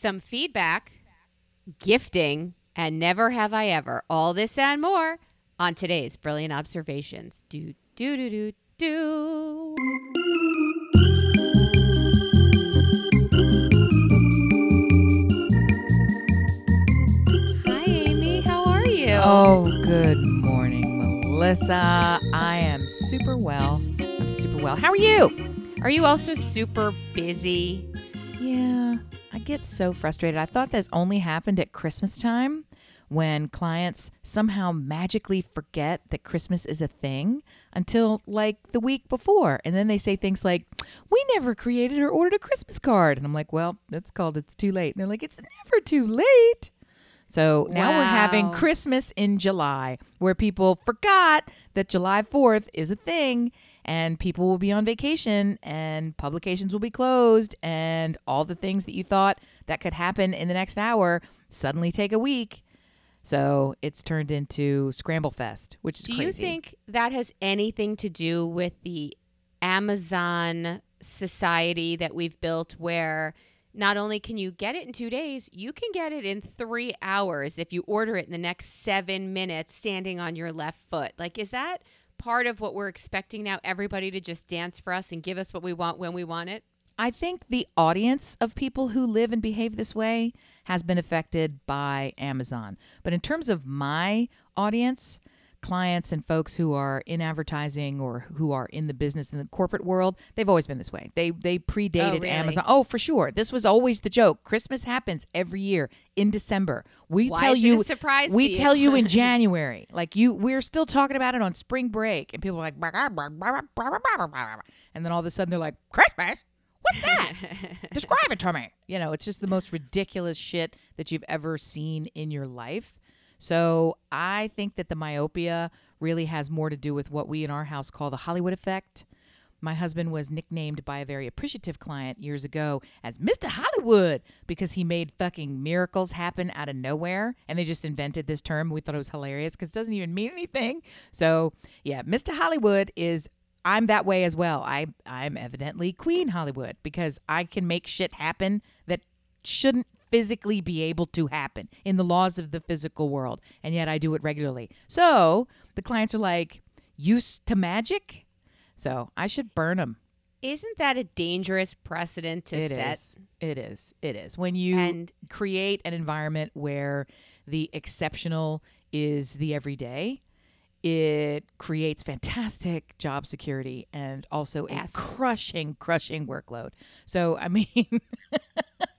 some feedback, gifting, and never have I ever. All this and more on today's Brilliant Observations. Do, do, do, do, do. Hi, Amy. How are you? Oh, good morning, Melissa. I am super well. I'm super well. How are you? Are you also super busy? Yeah, get so frustrated. I thought this only happened at Christmas time when clients somehow magically forget that Christmas is a thing until like the week before. And then they say things like, We never created or ordered a Christmas card. And I'm like, Well, that's called It's Too Late. And they're like, It's never too late. So now we're having Christmas in July, where people forgot that July 4th is a thing and people will be on vacation and publications will be closed and all the things that you thought that could happen in the next hour suddenly take a week. So it's turned into Scramble Fest, which is Do crazy. you think that has anything to do with the Amazon society that we've built where not only can you get it in two days, you can get it in three hours if you order it in the next seven minutes standing on your left foot? Like, is that part of what we're expecting now? Everybody to just dance for us and give us what we want when we want it? I think the audience of people who live and behave this way has been affected by Amazon. But in terms of my audience, clients and folks who are in advertising or who are in the business in the corporate world, they've always been this way. They they oh, predated really? Amazon. Oh, for sure. This was always the joke. Christmas happens every year in December. We Why tell is it a you surprise we you? tell you in January. Like you we're still talking about it on spring break and people are like and then all of a sudden they're like Christmas What's that? Describe it to me. You know, it's just the most ridiculous shit that you've ever seen in your life. So I think that the myopia really has more to do with what we in our house call the Hollywood effect. My husband was nicknamed by a very appreciative client years ago as Mr. Hollywood because he made fucking miracles happen out of nowhere. And they just invented this term. We thought it was hilarious because it doesn't even mean anything. So, yeah, Mr. Hollywood is I'm that way as well. I I'm evidently Queen Hollywood because I can make shit happen that shouldn't physically be able to happen in the laws of the physical world, and yet I do it regularly. So the clients are like, "Used to magic," so I should burn them. Isn't that a dangerous precedent to It set? is. It is. It is. When you And- create an environment where the exceptional is the everyday, it creates fantastic job security and also a Assholes. crushing, crushing workload. So, I mean,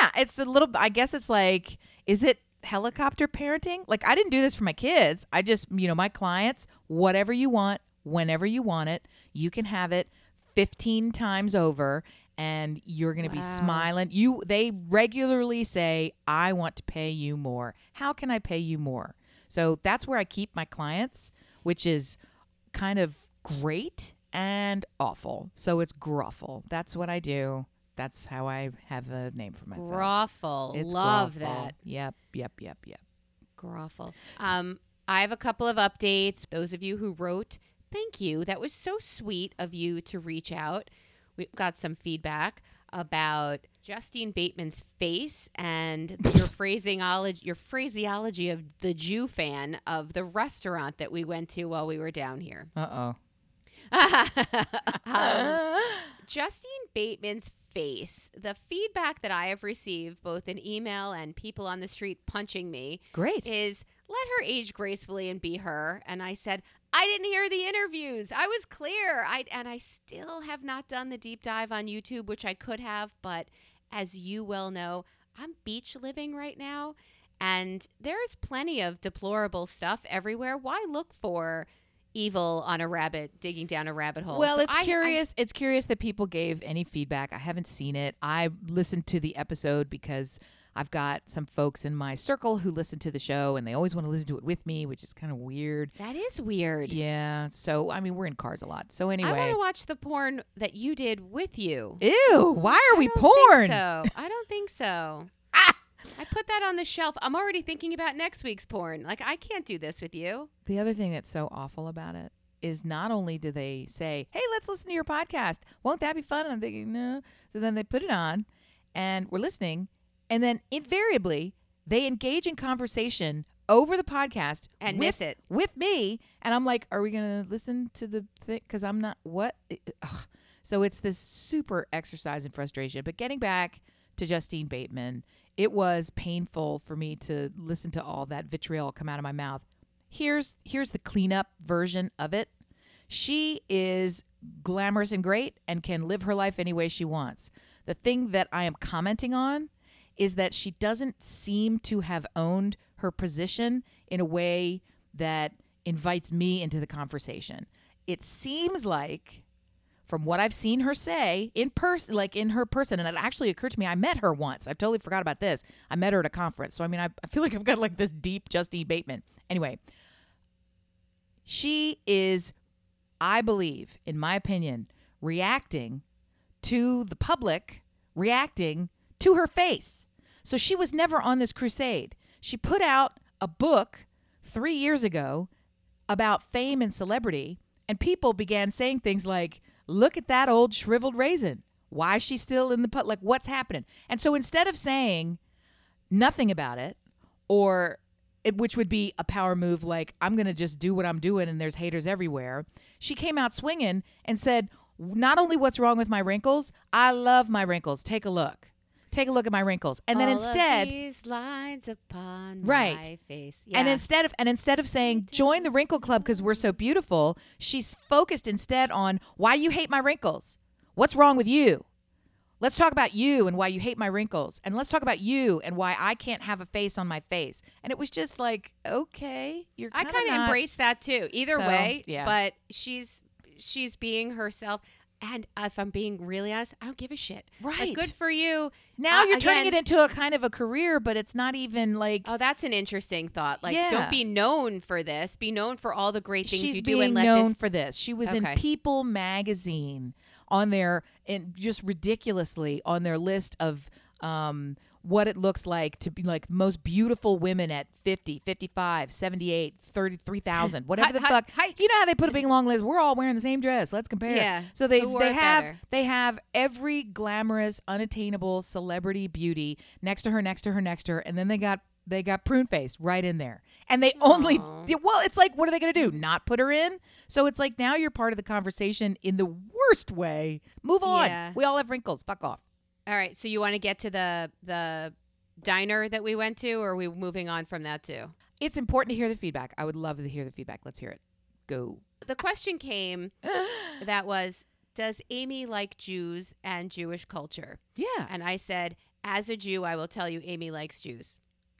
yeah, it's a little, I guess it's like, is it helicopter parenting? Like, I didn't do this for my kids. I just, you know, my clients, whatever you want, whenever you want it, you can have it 15 times over and you're going to be smiling. You they regularly say, "I want to pay you more. How can I pay you more?" So that's where I keep my clients, which is kind of great and awful. So it's gruffle. That's what I do. That's how I have a name for myself. Groffle. It's Love gruffle. that. Yep, yep, yep, yep. Groffle. Um, I have a couple of updates. Those of you who wrote, thank you. That was so sweet of you to reach out. We've got some feedback about Justine Bateman's face and your phraseology, your phraseology of the Jew fan of the restaurant that we went to while we were down here. Uh-oh. um, Justine Bateman's face, the feedback that I have received, both in email and people on the street punching me, Great. is let her age gracefully and be her. And I said, I didn't hear the interviews. I was clear. I and I still have not done the deep dive on YouTube, which I could have, but as you well know, I'm beach living right now. And there's plenty of deplorable stuff everywhere. Why look for evil on a rabbit digging down a rabbit hole? Well, So it's I- I- curious. it's curious that people gave any feedback. I haven't seen it. I listened to the episode because I've got some folks in my circle who listen to the show and they always want to listen to it with me, which is kind of weird. that is weird. Yeah. So, I mean, we're in cars a lot. So, anyway. I want to watch the porn that you did with you. Ew. Why are I we don't think porn? so I don't think so. I put that on the shelf. I'm already thinking about next week's porn. Like I can't do this with you. The other thing that's so awful about it is not only do they say, "Hey, let's listen to your podcast. Won't that be fun?" And I'm thinking, "No." So then they put it on, and we're listening, and then invariably they engage in conversation over the podcast And with, miss it. with me, and I'm like, "Are we gonna listen to the thing?" Because I'm not what. Ugh. So it's this super exercise in frustration. But getting back to Justine Bateman, it was painful for me to listen to all that vitriol come out of my mouth. Here's here's the cleanup version of it. She is glamorous and great and can live her life any way she wants. The thing that I am commenting on is that she doesn't seem to have owned her position in a way that invites me into the conversation. It seems like from what I've seen her say in person, like in her person, and it actually occurred to me, I met her once. I totally forgot about this. I met her at a conference. So, I mean, I, I feel like I've got like this deep Justine Bateman. Anyway, she is, I believe, in my opinion, reacting to the public, reacting to her face. So she was never on this crusade. She put out a book three years ago about fame and celebrity, and people began saying things like, Look at that old shriveled raisin. Why is she still in the put? Like, what's happening? And so instead of saying nothing about it, or it, which would be a power move like I'm going to just do what I'm doing and there's haters everywhere. She came out swinging and said, "Not only what's wrong with my wrinkles, I love my wrinkles. Take a look. Take a look at my wrinkles." And then All instead, these lines upon Right. my face. and instead of and instead of saying join the wrinkle club because we're so beautiful, she's focused instead on why you hate my wrinkles. What's wrong with you? Let's talk about you and why you hate my wrinkles. And let's talk about you and why I can't have a face on my face. And it was just like, okay, you're I kind of embrace that too. Either So, way, yeah. but she's she's being herself. And if I'm being really honest, I don't give a shit. Right. Like, good for you. Now Uh, you're turning it into a kind of a career, but it's not even like Oh, that's an interesting thought. Like, Yeah. don't be known for this. Be known for all the great things she's you do, and let known this. for this. She was in People magazine on their and just ridiculously on their list of um what it looks like to be like most beautiful women at 50, 55, 78, 33,000, whatever the fuck. You know how they put a big long list. We're all wearing the same dress. Let's compare. Yeah. So they they have better? they have every glamorous, unattainable celebrity beauty next to her, next to her, next to her, and then they got they got prune face right in there. And they only Aw. well, it's like what are they going to do? Not put her in? So it's like now you're part of the conversation in the worst way. Move on. Yeah. We all have wrinkles. Fuck off. All right. So you want to get to the the diner that we went to, or are we moving on from that too? It's important to hear the feedback. I would love to hear the feedback. Let's hear it. Go. The question came that was, does Amy like Jews and Jewish culture? Yeah. And I said, as a Jew, I will tell you, Amy likes Jews.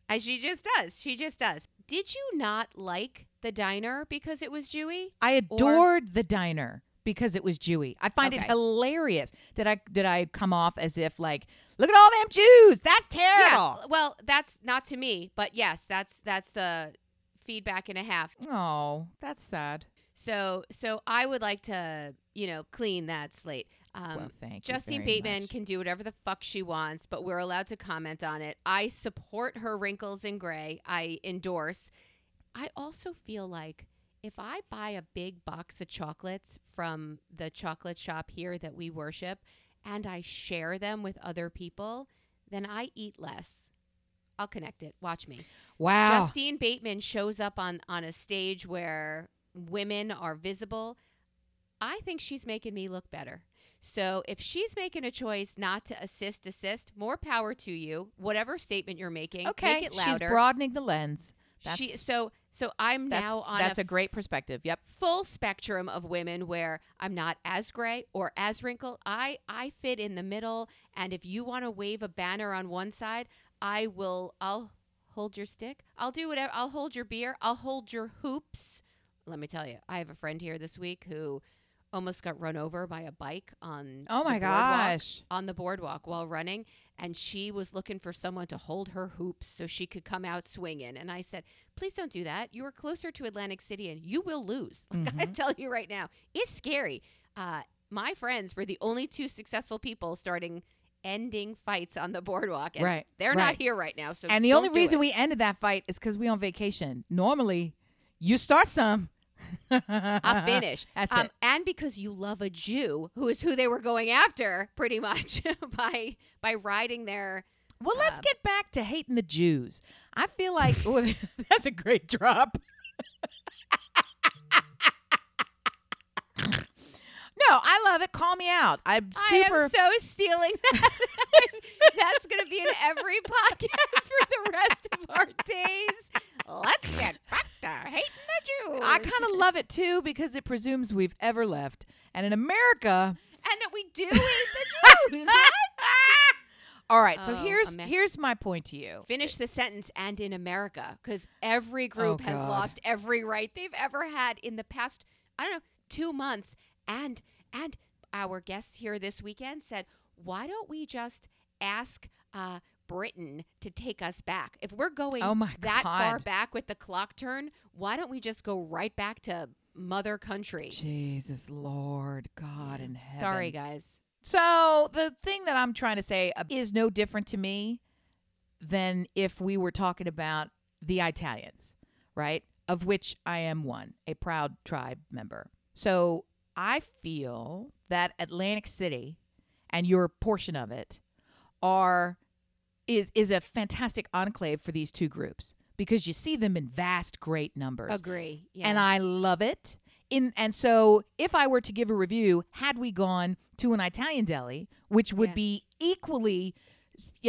And she just does. She just does. Did you not like the diner because it was Jewy? I adored the diner because it was Jewy. I find it hilarious. Did I did I come off as if like, look at all them Jews? That's terrible. Yeah. Well, that's not to me, but yes, that's that's the feedback and a half. Oh, that's sad. So so I would like to, you know, clean that slate. Um, well, thank Justine Bateman much. can do whatever the fuck she wants, but we're allowed to comment on it. I support her wrinkles in gray. I endorse. I also feel like if I buy a big box of chocolates from the chocolate shop here that we worship and I share them with other people, then I eat less. I'll connect it. Watch me. Wow. Justine Bateman shows up on on a stage where women are visible. I think she's making me look better. So if she's making a choice not to assist, assist, more power to you. Whatever statement you're making, okay. make it She's broadening the lens. That's she, so so I'm that's, now on that's a a great perspective. Yep. full spectrum of women where I'm not as gray or as wrinkled. I I fit in the middle and if you want to wave a banner on one side, I will I'll hold your stick. I'll do whatever. I'll hold your beer. I'll hold your hoops. Let me tell you. I have a friend here this week who almost got run over by a bike on Oh my gosh. on the boardwalk while running and she was looking for someone to hold her hoops so she could come out swinging and i said please don't do that you are closer to atlantic city and you will lose like i Mhm. tell you right now it's scary uh, my friends were the only two successful people starting ending fights on the boardwalk and Right, they're right. not here right now so And the only reason it. we ended that fight is because we on vacation. Normally, you start some. I'll finish. That's Um, it. And because you love a Jew, who is who they were going after, pretty much by by riding their Well, let's Uh, get back to hating the Jews. I feel like oh, that's a great drop. no, I love it. Call me out. I'm super. I am so stealing that. That's going to be in every podcast for the rest of our days. Let's get back to hating the Jews. I kind of love it too because it presumes we've ever left. And in America, and that we do hate the Jews. All right. So Oh, here's Amer- here's my point to you. Finish the sentence and in America because every group has Oh, God. lost every right they've ever had in the past, I don't know, two months. And and our guests here this weekend said, why don't we just ask uh, Britain to take us back? If we're going Oh, my that far back with the clock turn, why don't we just go right back to mother country? Jesus Lord, God in heaven. Sorry, guys. So the thing that I'm trying to say is no different to me than if we were talking about the Italians, right? Of which I am one, a proud tribe member. So I feel that Atlantic City and your portion of it are is is a fantastic enclave for these two groups because you see them in vast great numbers Agree. Yeah. and I love it. In and so if I were to give a review, had we gone to an Italian deli, which would Yeah. be equally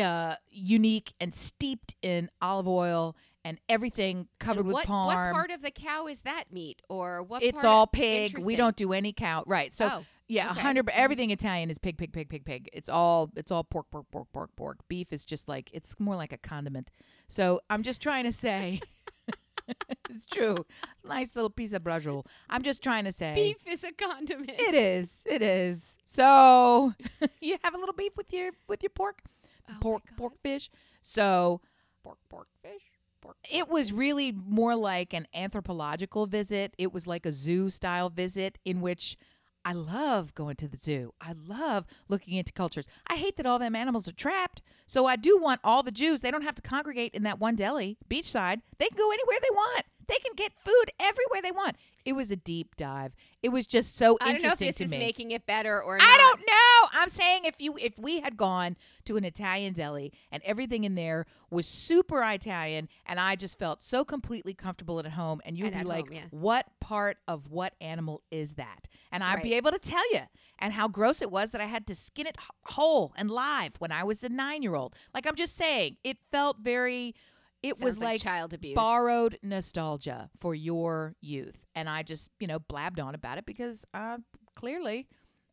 uh, unique and steeped in olive oil and everything covered And with what, parm, What part of the cow is that meat, or what? it's all pig. We don't do any cow. Right. So oh, yeah, a okay. hundred. Mm-hmm. Everything Italian is pig, pig, pig, pig, pig. It's all it's all pork, pork, pork, pork, pork. Beef is just like it's more like a condiment. So I'm just trying to say, it's true. Nice little piece of braciole. I'm just trying to say, beef is a condiment. it is, it is. So you have a little beef with your with your pork, Oh pork, pork fish. So pork, pork, fish. Pork. it was really more like an anthropological visit. It was like a zoo style visit in which I love going to the zoo. I love looking into cultures. I hate that all them animals are trapped. So I do want all the Jews. They don't have to congregate in that one deli, beachside. They can go anywhere they want. They can get food everywhere they want. It was a deep dive. It was just so I don't know if interesting this to is me. making it better or I don't know. I'm saying if you if we had gone to an Italian deli and everything in there was super Italian and I just felt so completely comfortable at home and you'd And be like, home, yeah. what part of what animal is that? And I'd be able to tell you and how gross it was that I had to skin it whole and live when I was a nine year old. Like I'm just saying, it felt very. It Sounds was like, like child abuse. borrowed nostalgia for your youth. And I just, you know, blabbed on about it because I clearly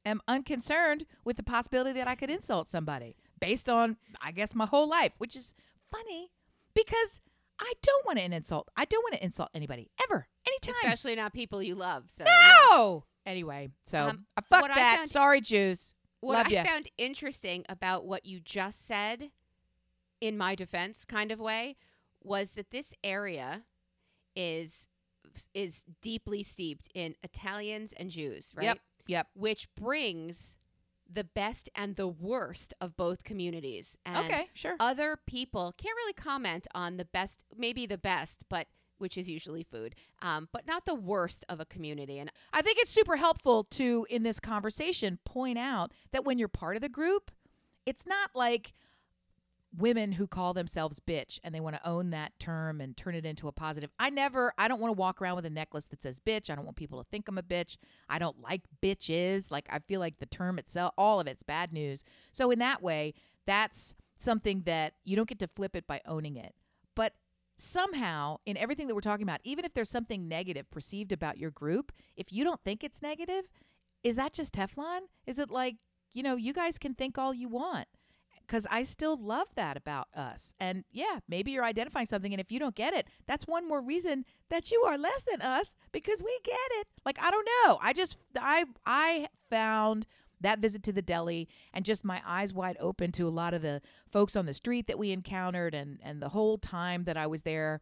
am unconcerned with the possibility that I could insult somebody based on, I guess, my whole life, which is funny because I don't want to insult. I don't want to insult anybody ever, anytime. especially not people you love. So yeah. no! Anyway, so Um, I fuck I that. found- Sorry, Jews. What Love I ya. found interesting about what you just said, in my defense, kind of way, was that this area is is deeply steeped in Italians and Jews, right? Yep. Yep. Which brings the best and the worst of both communities. And Okay, sure. other people can't really comment on the best, maybe the best, but which is usually food, um, but not the worst of a community. And I think it's super helpful to, in this conversation, point out that when you're part of the group, it's not like women who call themselves bitch and they want to own that term and turn it into a positive. I never, I don't want to walk around with a necklace that says bitch. I don't want people to think I'm a bitch. I don't like bitches. Like, I feel like the term itself, all of it's bad news. So, in that way, that's something that you don't get to flip it by owning it. But somehow in everything that we're talking about, even if there's something negative perceived about your group, if you don't think it's negative, is that just Teflon? Is it like, you know, you guys can think all you want? Because I still love that about us. And yeah, maybe you're identifying something, and if you don't get it, that's one more reason that you are less than us because we get it. Like, I don't know. I just, I, I found that visit to the deli and just my eyes wide open to a lot of the folks on the street that we encountered and and the whole time that I was there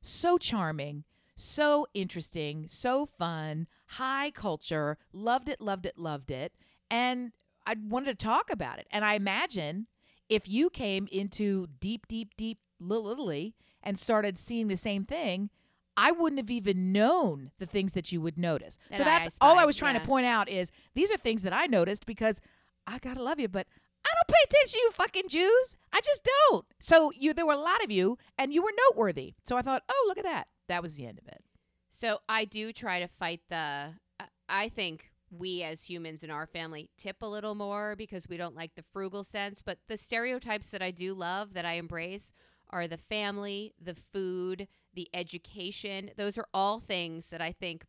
so charming so interesting so fun high culture loved it loved it loved it and I wanted to talk about it and I imagine if you came into deep deep deep Little Italy and started seeing the same thing I wouldn't have even known the things that you would notice. So I that's all I was trying yeah. to point out is these are things that I noticed because I gotta love you, but I don't pay attention to you fucking Jews. I just don't. So you there were a lot of you and you were noteworthy. So I thought, "Oh, look at that." That was the end of it. So I do try to fight the. I- I think we as humans in our family tip a little more because we don't like the frugal sense. But the stereotypes that I do love, that I embrace, are the family, the food, the education. Those are all things that I think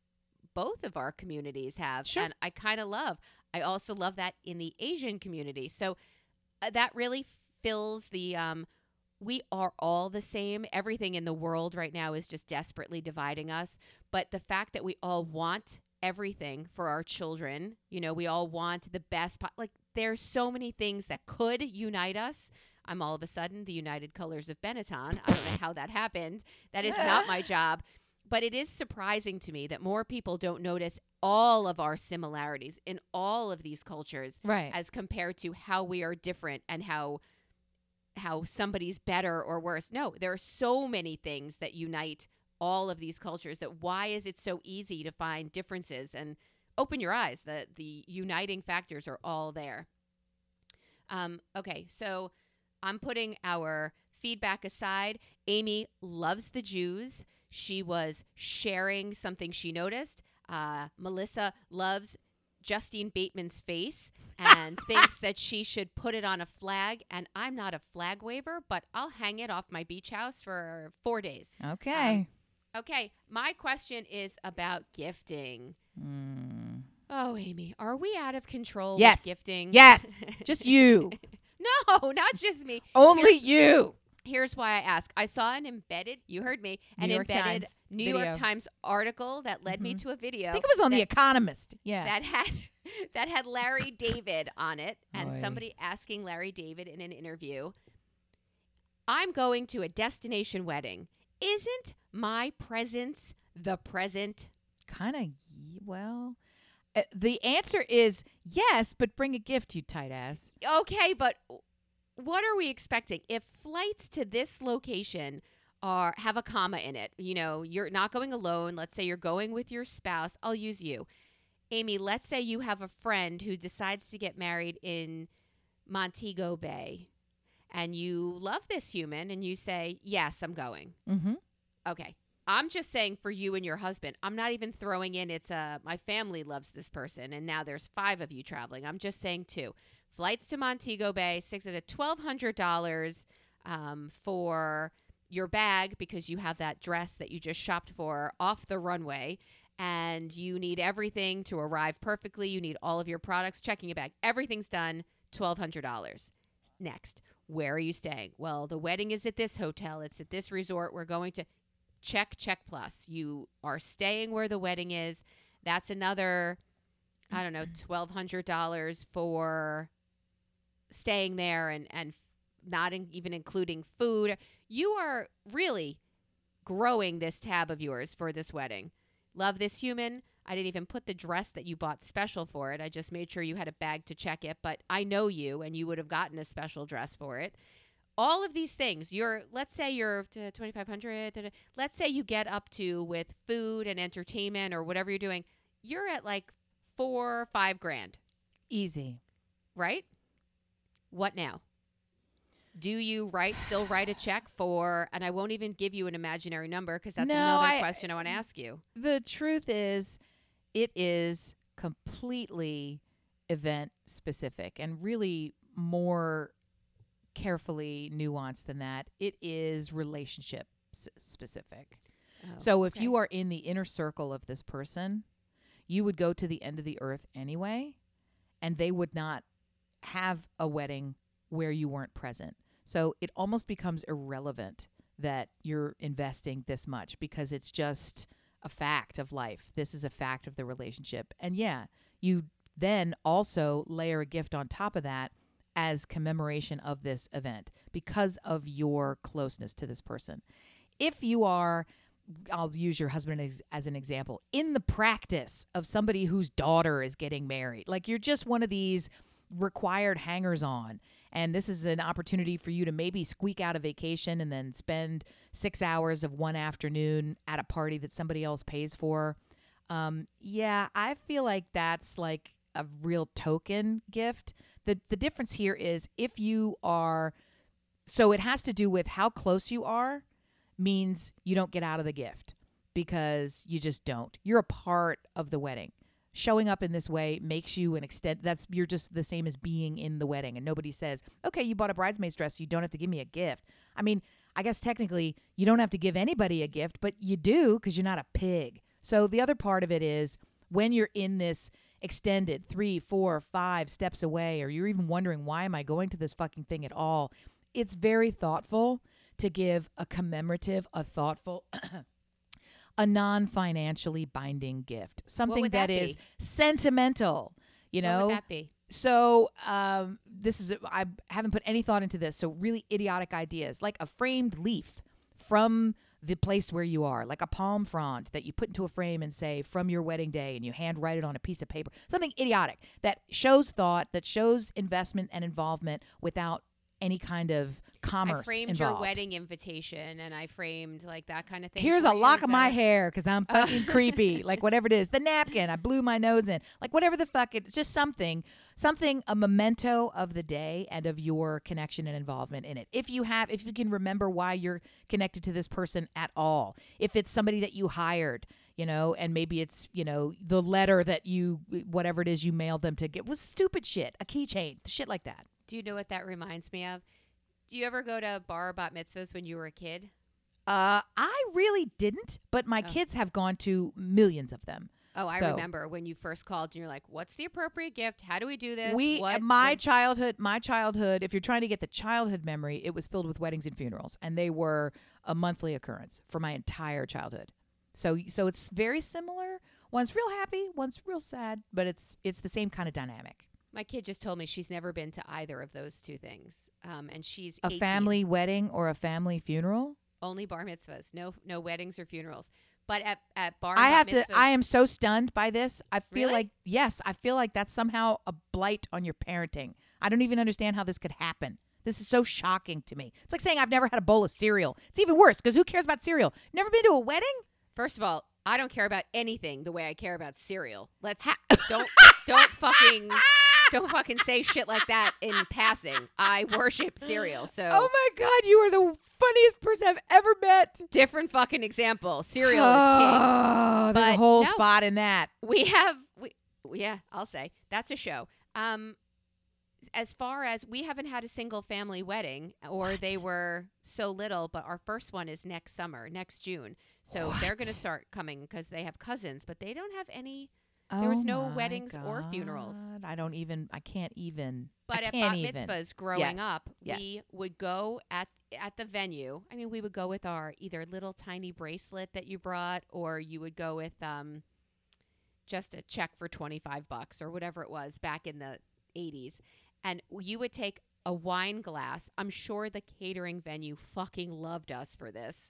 both of our communities have. Sure. And I kind of love. I also love that in the Asian community. So uh, that really fills the. Um, we are all the same. Everything in the world right now is just desperately dividing us. But the fact that we all want everything for our children, you know, we all want the best. Po- like, there's so many things that could unite us. I'm all of a sudden the United Colors of Benetton. I don't know how that happened. That is not my job. But it is surprising to me that more people don't notice all of our similarities in all of these cultures Right. as compared to how we are different and how how somebody's better or worse. No, there are so many things that unite all of these cultures that why is it so easy to find differences and open your eyes the the uniting factors are all there. Um okay, so I'm putting our feedback aside. Amy loves the Jews. She was sharing something she noticed. Uh, Melissa loves Justine Bateman's face and thinks that she should put it on a flag. And I'm not a flag waver, but I'll hang it off my beach house for four days. okay. Okay, my question is about gifting. Mm. Oh, Amy, are we out of control Yes. with gifting? Yes. Just you. no, not just me. Only you. Here's why I ask. I saw an embedded, you heard me, an New embedded Times New video. York Times article that led me Mhm. to a video I think it was on The Economist. Yeah. that had that had Larry David on it and Oy. somebody asking Larry David in an interview, "I'm going to a destination wedding. Isn't my presence the present?" kind of well uh, the answer is yes but bring a gift you tight ass Okay, but what are we expecting? If flights to this location are have a comma in it, you know, you're not going alone. Let's say you're going with your spouse. I'll use you. Amy, let's say you have a friend who decides to get married in Montego Bay and you love this human and you say, "Yes, I'm going." mm-hmm Okay. I'm just saying for you and your husband. I'm not even throwing in it's a my family loves this person and now there's 5 of you traveling. I'm just saying two. Flights to Montego Bay, six at $1200 um, for your bag because you have that dress that you just shopped for off the runway and you need everything to arrive perfectly. You need all of your products, checking your bag. Everything's done, $1200. Next, where are you staying? Well, the wedding is at this hotel. It's at this resort. We're going to check check plus. You are staying where the wedding is. That's another i don't know $1200 for staying there and and not in, even including food. You are really growing this tab of yours for this wedding. Love this human. I didn't even put the dress that you bought special for it. I just made sure you had a bag to check it but i know you and you would have gotten a special dress for it all of these things you're let's say you're to 2500 da- da- let's say you get up to with food and entertainment or whatever you're doing you're at like four or five grand. Easy. Right? What now? Do you write still write a check for and i won't even give you an imaginary number because that's No, another I- question i want to ask you. the truth is it is completely event specific and really more carefully nuanced than that it is relationship s- specific Oh, So if okay. you are in the inner circle of this person, you would go to the end of the earth anyway, and they would not have a wedding where you weren't present. So it almost becomes irrelevant that you're investing this much because it's just a fact of life. This is a fact of the relationship. And yeah, you then also layer a gift on top of that as commemoration of this event because of your closeness to this person. If you are I'll use your husband as, as an example. In the practice of somebody whose daughter is getting married, like you're just one of these required hangers on, and this is an opportunity for you to maybe squeak out a vacation and then spend six hours of one afternoon at a party that somebody else pays for. Um, yeah, I feel like that's like a real token gift. The the difference here is if you are so it has to do with how close you are means you don't get out of the gift because you just don't. You're a part of the wedding. Showing up in this way makes you an extent that's you're just the same as being in the wedding and nobody says, "Okay, you bought a bridesmaid's dress, you don't have to give me a gift." I mean, I guess technically you don't have to give anybody a gift, but you do cuz you're not a pig. So the other part of it is when you're in this extended three, four, five steps away, or you're even wondering, why am I going to this fucking thing at all? It's very thoughtful to give a commemorative, a thoughtful, a non financially binding gift. Something that that is sentimental, you know? would that be? So um, this is I haven't put any thought into this. So really idiotic ideas like a framed leaf from the place where you are, like a palm frond that you put into a frame and say from your wedding day, and you handwrite it on a piece of paper. Something idiotic that shows thought, that shows investment and involvement without any kind of commerce I framed involved. your wedding invitation, and I framed like that kind of thing. Here's a lock of my hair because I'm Oh. fucking creepy. Like whatever it is, the napkin I blew my nose in. Like whatever the fuck it's just something, something a memento of the day and of your connection and involvement in it. If you have, if you can remember why you're connected to this person at all, if it's somebody that you hired. You know, and maybe it's you know the letter that you whatever it is you mailed them to get was stupid shit, a keychain, shit like that. Do you know what that reminds me of? Do you ever go to bar bat mitzvahs when you were a kid? Uh, I really didn't, but my Oh. kids have gone to millions of them. Oh, I So- remember when you first called and you're like, "What's the appropriate gift? How do we do this?" We what, my childhood, my childhood. If you're trying to get the childhood memory, it was filled with weddings and funerals, and they were a monthly occurrence for my entire childhood. So so it's very similar. One's real happy, one's real sad, but it's it's the same kind of dynamic. my kid just told me she's never been to either of those two things, um, and she's A 18. family wedding or a family funeral. only bar mitzvahs, no no weddings or funerals. But at at bar, I have bat to. I am so stunned by this. I feel Really? like yes, I feel like that's somehow a blight on your parenting. I don't even understand how this could happen. This is so shocking to me. It's like saying I've never had a bowl of cereal. It's even worse because who cares about cereal? Never been to a wedding? First of all, I don't care about anything the way I care about cereal. Let's Ha- don't don't fucking don't fucking say shit like that in passing. I worship cereal, so Oh my god, you are the funniest person I've ever met. different fucking example. Cereal is king. Oh, there's a whole no. spot in that. We have we yeah, I'll say that's a show. Um, as far as we haven't had a single family wedding, or they were so little, but our first one is next summer, next June. So they're going to start coming because they have cousins, but they don't have any. There was Oh no weddings or funerals. I don't even. I can't even. But I at bat even. mitzvahs growing Yes. up, Yes. we would go at at the venue. I mean, we would go with our either little tiny bracelet that you brought, or you would go with um, just a check for twenty five bucks or whatever it was back in the eighties, and you would take a wine glass. I'm sure the catering venue fucking loved us for this.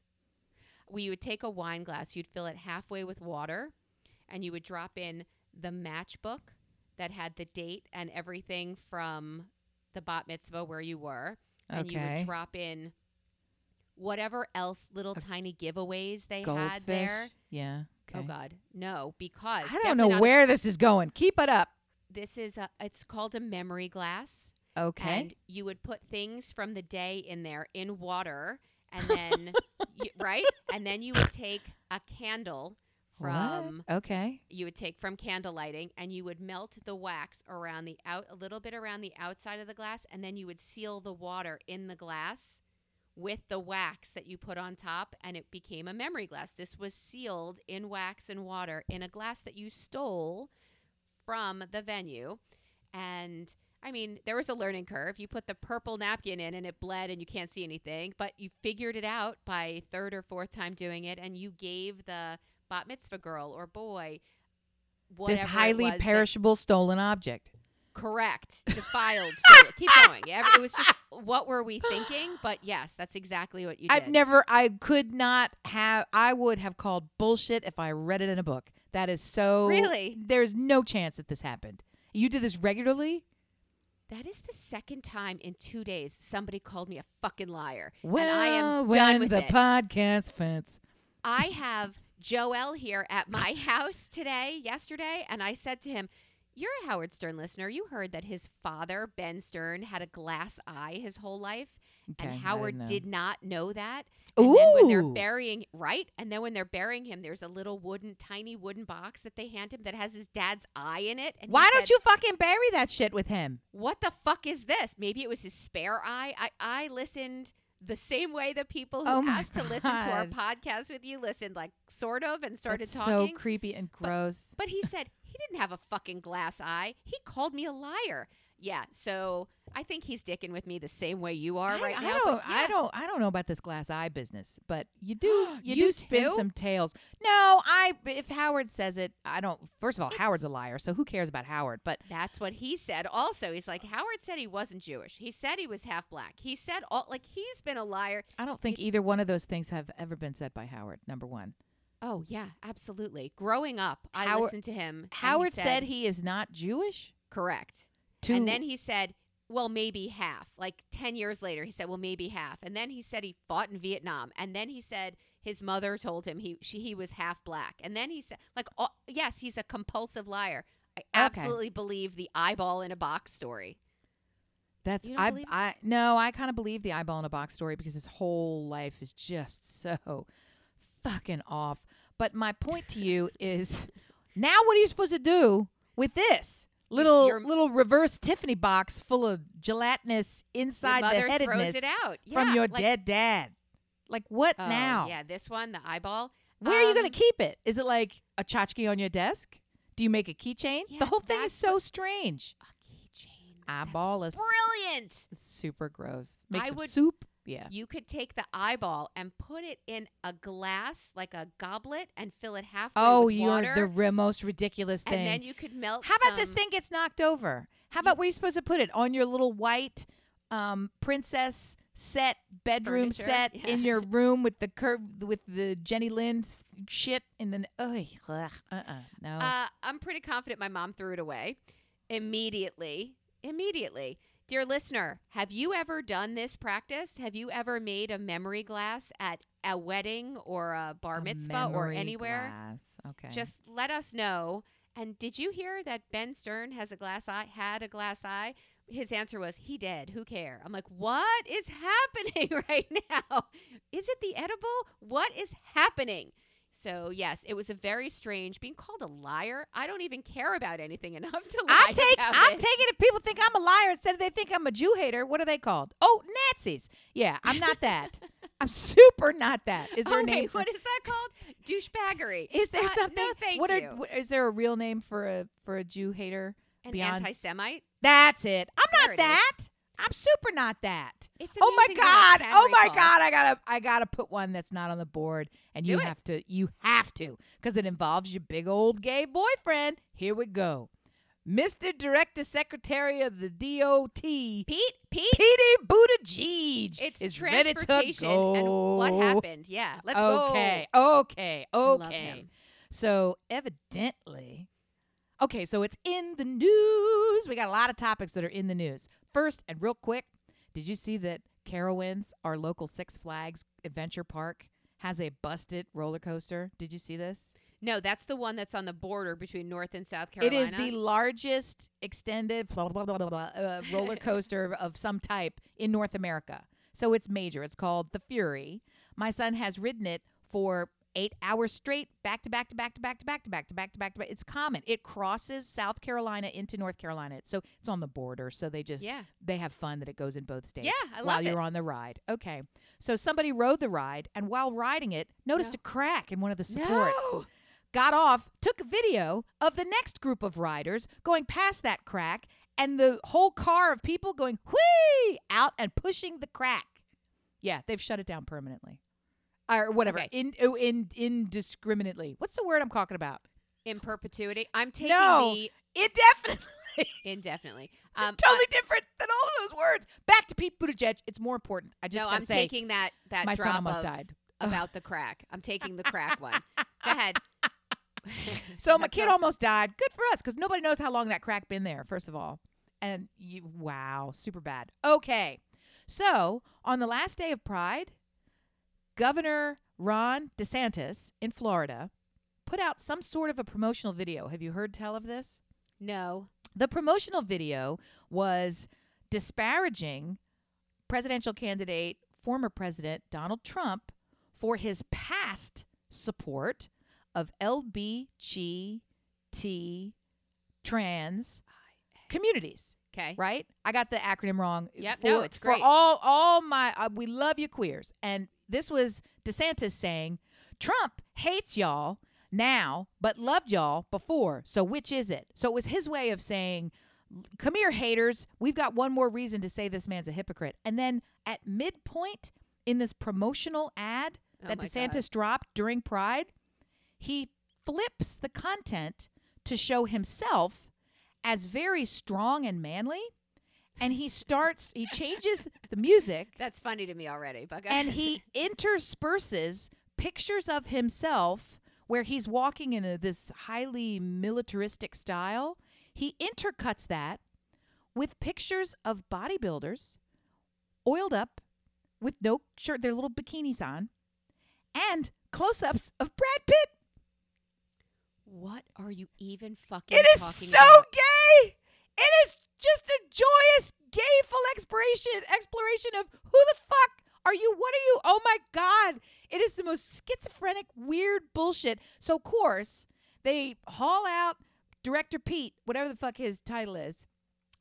We would take a wine glass, you'd fill it halfway with water, and you would drop in the matchbook that had the date and everything from the bat mitzvah where you were, and you would drop in whatever else little A tiny giveaways they Goldfish. had there. Yeah. Oh, okay. Oh God, no! Because I don't know not a- where this is going. Keep it up. this is. A, it's called a memory glass, Okay. and you would put things from the day in there in water, and then you, right, and then you would take a candle What? from Okay. you would take from candle lighting and you would melt the wax around the out a little bit around the outside of the glass and then you would seal the water in the glass with the wax that you put on top and it became a memory glass. This was sealed in wax and water in a glass that you stole from the venue and I mean, there was a learning curve. You put the purple napkin in and it bled and you can't see anything, but you figured it out by third or fourth time doing it and you gave the bat mitzvah girl or boy this highly was that- perishable stolen object. correct defiled stolen. keep going it was just what were we thinking but yes that's exactly what you did I've never. I could not have. I would have called bullshit if I read it in a book. That is so. Really? There's no chance that this happened. You did this regularly. that is the second time in two days somebody called me a fucking liar Well, and i am done with the it podcast fence. I have Joel here at my house today, yesterday, and I said to him, You're a Howard Stern listener. You heard that his father, Ben Stern, had a glass eye his whole life. Okay, and Howard did not know that. And then when they're burying right, and then when they're burying him, there's a little wooden, tiny wooden box that they hand him that has his dad's eye in it. And Why don't said, you fucking bury that shit with him? What the fuck is this? Maybe it was his spare eye. I I listened the same way that people who Oh asked to listen to our podcast with you listened, like sort of, and started That's talking. so creepy and But- gross. But he said he didn't have a fucking glass eye. He called me a liar. Yeah, so I think he's dicking with me the same way you are I, right I now. don't. but I don't. I don't know about this glass eye business, but you do. You, You do spin too? some tales. No, I. If Howard says it, I don't. First of all, It's- Howard's a liar, so who cares about Howard? But That's what he said. Also, he's like Howard said he wasn't Jewish. He said he was half black. He said all like he's been a liar. I don't think It's- either one of those things have ever been said by Howard. Number one, Oh yeah, absolutely. Growing up, I Howard- listened to him. and he Howard said he is not Jewish. correct. To And then he said, well, maybe half. Like 10 years later, he said, well, maybe half. And then he said he fought in Vietnam. And then he said his mother told him he she, he was half black. And then he said, like, oh, yes, he's a compulsive liar. I absolutely believe the eyeball in a box story. That's I it? I no, I kind of believe the eyeball in a box story because his whole life is just so fucking off. But my point to you is now what are you supposed to do with this? Little your- little reverse Tiffany box full of gelatinous inside the headedness out. from your like- dead dad. Like what Oh, now? Yeah, this one, the eyeball. Where are you going Um, to keep it? Is it like a tchotchke on your desk? Do you make a keychain? Yeah, the whole thing is so strange. A keychain. Eyeball is Brilliant. it's super gross. Make I would- soup. Yeah. You could take the eyeball and put it in a glass, like a goblet, and fill it halfway Oh, with you're water. the most ridiculous thing. and then you could melt. How about this thing gets knocked over? How about where you supposed to put it on your little white um, princess set bedroom Furniture? set Yeah. in your room with the curve with the Jenny Lind's shit in the ugh, ugh, uh-uh, no. Uh, I'm pretty confident my mom threw it away immediately. Immediately. Dear listener, have you ever done this practice? Have you ever made a memory glass at a wedding or a bar A mitzvah or anywhere? glass. Okay. Just let us know. And did you hear that Ben Stern has a glass eye? Had a glass eye? His answer was, "He did. Who care?" I'm like, "What is happening right now? Is it the edible? What is happening?" So yes, it was a very strange being called a liar. I don't even care about anything enough to lie I take I'm it. taking if people think I'm a liar instead of they think I'm a Jew hater, what are they called? Oh, Nazis. Yeah, I'm not that. I'm super not that. Is there oh, a name wait, for what is that called? Douchebaggery. Is there Uh, something? No, thank what you. Are, is there a real name for a for a Jew hater? An beyond- anti-Semite. That's it. I'm There not it is. I'm super not that. It's Oh my amazing what I god. Oh my recall. god. I gotta I gotta put one that's not on the board, and Do you it. have to you have to because it involves your big old gay boyfriend. Here we go, Mr. Director Secretary of the DOT, Pete, Pete. Petey Buttigieg It's is ready to go. and what happened. Yeah, let's okay, go. okay, love okay. So evidently, okay, so it's in the news. We got a lot of topics that are in the news. First, and real quick, did you see that Carowinds, our local Six Flags adventure park, has a busted roller coaster? Did you see this? No, that's the one that's on the border between North and South Carolina. It is the largest extended blah, blah, blah, blah, blah, uh, roller coaster of some type in North America. So it's major. It's called the Fury. My son has ridden it for eight hours straight, back to back to back to back to back to back to back to back to back. It's common. It crosses South Carolina into North Carolina. So it's on the border. So they just Yeah. they have fun that it goes in both states. Yeah, I love while love you're on the ride. Okay. So somebody rode the ride and while riding it, noticed No. a crack in one of the supports No. got off, took a video of the next group of riders going past that crack, and the whole car of people going whee out and pushing the crack. Yeah, they've shut it down permanently, or whatever. Okay. In, oh, in indiscriminately. What's the word I'm talking about? in perpetuity. I'm taking No. the Indefinitely. indefinitely. Um, totally different than all of those words. Back to Pete Buttigieg. It's more important. I just no, I'm say, taking that that my drop son almost of- died. about the crack. I'm taking the crack one. Go ahead. So my kid almost died. Good for us, because nobody knows how long that crack been there. First of all, and you, wow, super bad. Okay, so on the last day of Pride, Governor Ron DeSantis in Florida put out some sort of a promotional video. Have you heard tell of this? No. The promotional video was disparaging presidential candidate, former President Donald Trump, for his past support of LBGT trans communities. Okay. Right? I got the acronym wrong. Yep, For, no, it's great. for all all my uh, we love you queers, and this was DeSantis saying Trump hates y'all now, but loved y'all before. So which is it? So it was his way of saying, "Come here, haters. We've got one more reason to say this man's a hypocrite." And then at midpoint in this promotional ad Oh that DeSantis dropped during Pride, he flips the content to show himself as very strong and manly. And he starts, he changes the music That's funny to me already. But and he intersperses pictures of himself where he's walking in a, this highly militaristic style. He intercuts that with pictures of bodybuilders oiled up with no shirt, their little bikinis on, and close ups of Brad Pitt. What are you even fucking It is so about? gay. It is just a joyous, gayful exploration exploration of who the fuck are you? What are you? Oh my god! It is the most schizophrenic, weird bullshit. So of course they haul out director Pete, whatever the fuck his title is.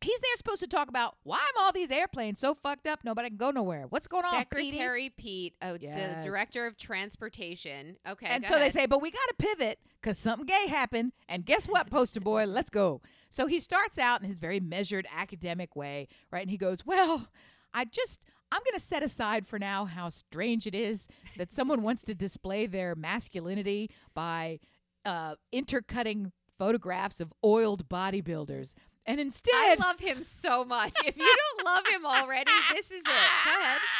He's there supposed to talk about why am all these airplanes so fucked up? Nobody can go nowhere. What's going on, Secretary Pete, oh, Yes. the director of transportation. Okay. And go so they say, but we got to pivot because something gay happened. And guess what, poster boy? Let's go. So he starts out in his very measured academic way, right? And he goes, well, I just, I'm going to set aside for now how strange it is that someone wants to display their masculinity by uh, intercutting photographs of oiled bodybuilders. And instead, I love him so much. If you don't love him already, this is it. Go ahead.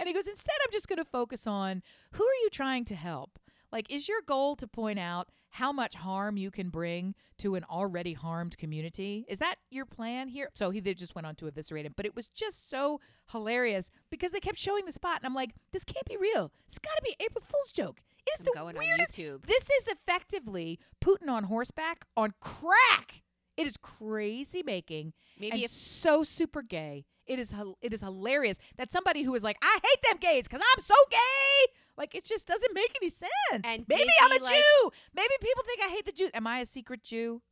And he goes, instead, I'm just going to focus on who are you trying to help? Like, is your goal to point out how much harm you can bring to an already harmed community? Is that your plan here? So he just went on to eviscerate him, but it was just so hilarious because they kept showing the spot, and I'm like, this can't be real. It's got to be April Fool's joke. It is I'm the going on weirdest. YouTube. This is effectively Putin on horseback on crack. It is crazy making Maybe and if so super gay. It is it is hilarious that somebody who is like, I hate them gays because I'm so gay. Like it just doesn't make any sense. And maybe I'm a like- Jew. Maybe people think I hate the Jews. Am I a secret Jew?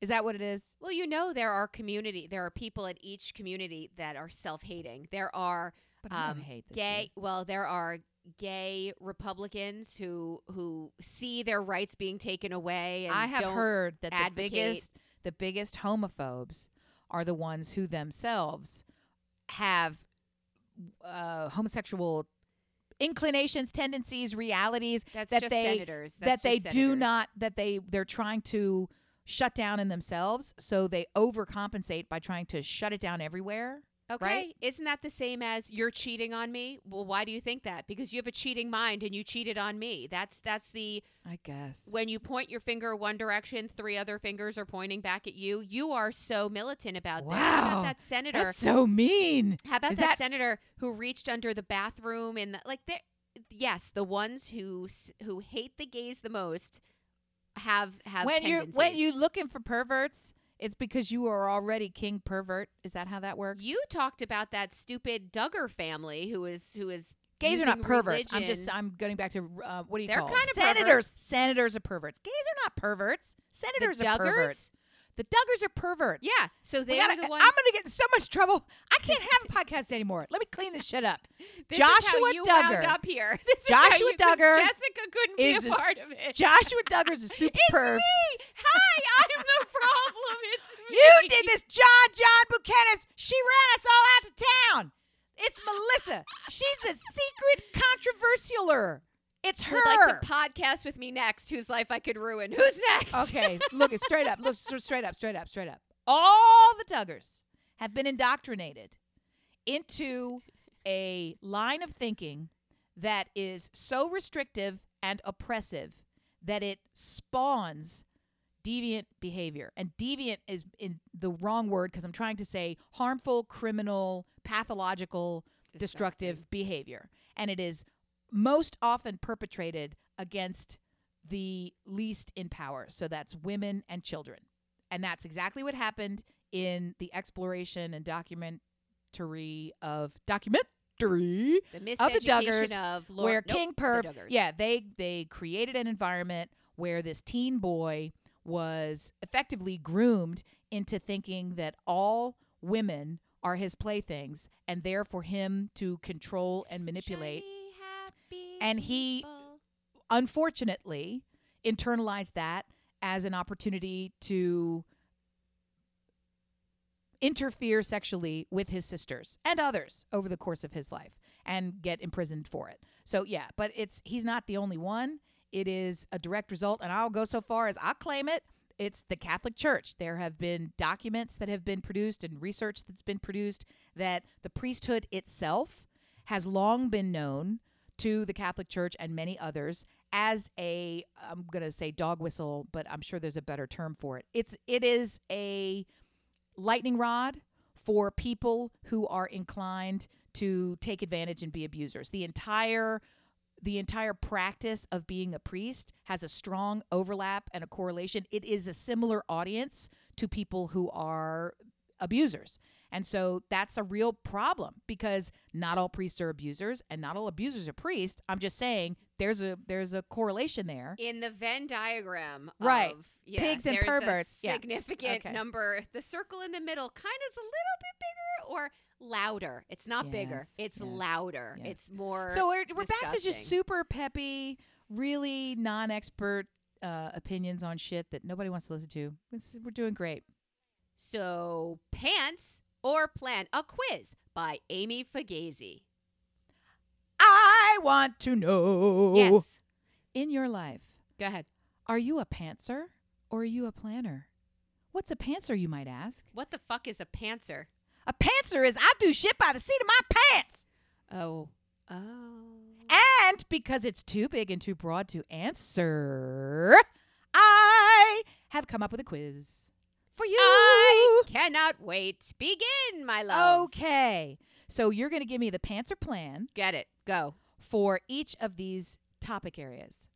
Is that what it is? Well, you know there are community there are people at each community that are self-hating. There are um, don't hate the gay Jews. well there are gay Republicans who who see their rights being taken away and I have heard that the biggest the biggest homophobes are the ones who themselves have uh, homosexual inclinations, tendencies, realities that's that they senators. that That's they just do not that they they're trying to shut down in themselves so they overcompensate by trying to shut it down everywhere Okay. right? Isn't that the same as you're cheating on me? Well, why do you think that? Because you have a cheating mind and you cheated on me. That's that's the i guess when you point your finger one direction, three other fingers are pointing back at you. You are so militant about this. How Wow. about that senator? that's so mean How about that, that- senator who reached under the bathroom and the, like there? Yes, the ones who who hate the gays the most have have when you're when tendencies. you looking for perverts it's because you are already king pervert. Is that how that works? You talked about that stupid Duggar family who is who is gays are not perverts. I'm just i'm going back to uh, what do you They're call kinda senators. perverts. senators are perverts. Gays are not perverts. Senators the are Duggars? perverts the duggars are perverts Yeah, so they gotta- are the ones. I'm gonna get in so much trouble. I can't have a podcast anymore. Let me clean this shit up. This Joshua Duggar. up here. This Joshua you- Duggar Jessica couldn't is be a a part of it. Joshua Duggar's a super it's perv. me. Hi, I'm the problem. It's me. You did this, John John Buchanan. She ran us all out to town. It's Melissa. She's the secret controversialer. It's her. Would like to podcast with me next. Whose life I could ruin? Who's next? okay, look it straight up. Look straight up, straight up, straight up. All the Duggars have been indoctrinated into a line of thinking that is so restrictive and oppressive that it spawns deviant behavior. And deviant is in the wrong word because I'm trying to say harmful, criminal, pathological, destructive behavior. And it is most often perpetrated against the least in power. So that's women and children. And that's exactly what happened in the exploration and documentary of documentary The Of the Duggars, of Lord, where nope, King the Perv, Duggars. yeah, they they created an environment where this teen boy was effectively groomed into thinking that all women are his playthings and there for him to control and manipulate. Shiny, And he- Unfortunately, internalized that as an opportunity to interfere sexually with his sisters and others over the course of his life and get imprisoned for it. So yeah, but it's he's not the only one. It is a direct result and I'll go so far as I'll claim it. It's the Catholic Church. There have been documents that have been produced and research that's been produced that the priesthood itself has long been known to the Catholic Church and many others as a I'm going to say dog whistle, but I'm sure there's a better term for it. It's it is a lightning rod for people who are inclined to take advantage and be abusers. The entire the entire practice of being a priest has a strong overlap and a correlation. It is a similar audience to people who are abusers. And so that's a real problem because not all priests are abusers and not all abusers are priests. I'm just saying there's a there's a correlation there. in the Venn diagram Right. of yeah, Pigs and perverts. Yeah. significant Okay. number. The circle in the middle kind of is a little bit bigger or louder. It's not bigger. It's yes, louder. yes. It's more. So we're, we're back to just super peppy, really non-expert uh, opinions on shit that nobody wants to listen to. It's, we're doing great. So pants or plan a quiz by Amy Fugazi. I want to know Yes. in your life, Go ahead. are you a pantser or are you a planner? What's a pantser, you might ask? What the fuck is a pantser? A pantser is I do shit by the seat of my pants. Oh. Oh. And because it's too big and too broad to answer, I have come up with a quiz for you. I cannot wait. Begin, my love. Okay. So you're going to give me the pantser plan Get it. Go. for each of these topic areas.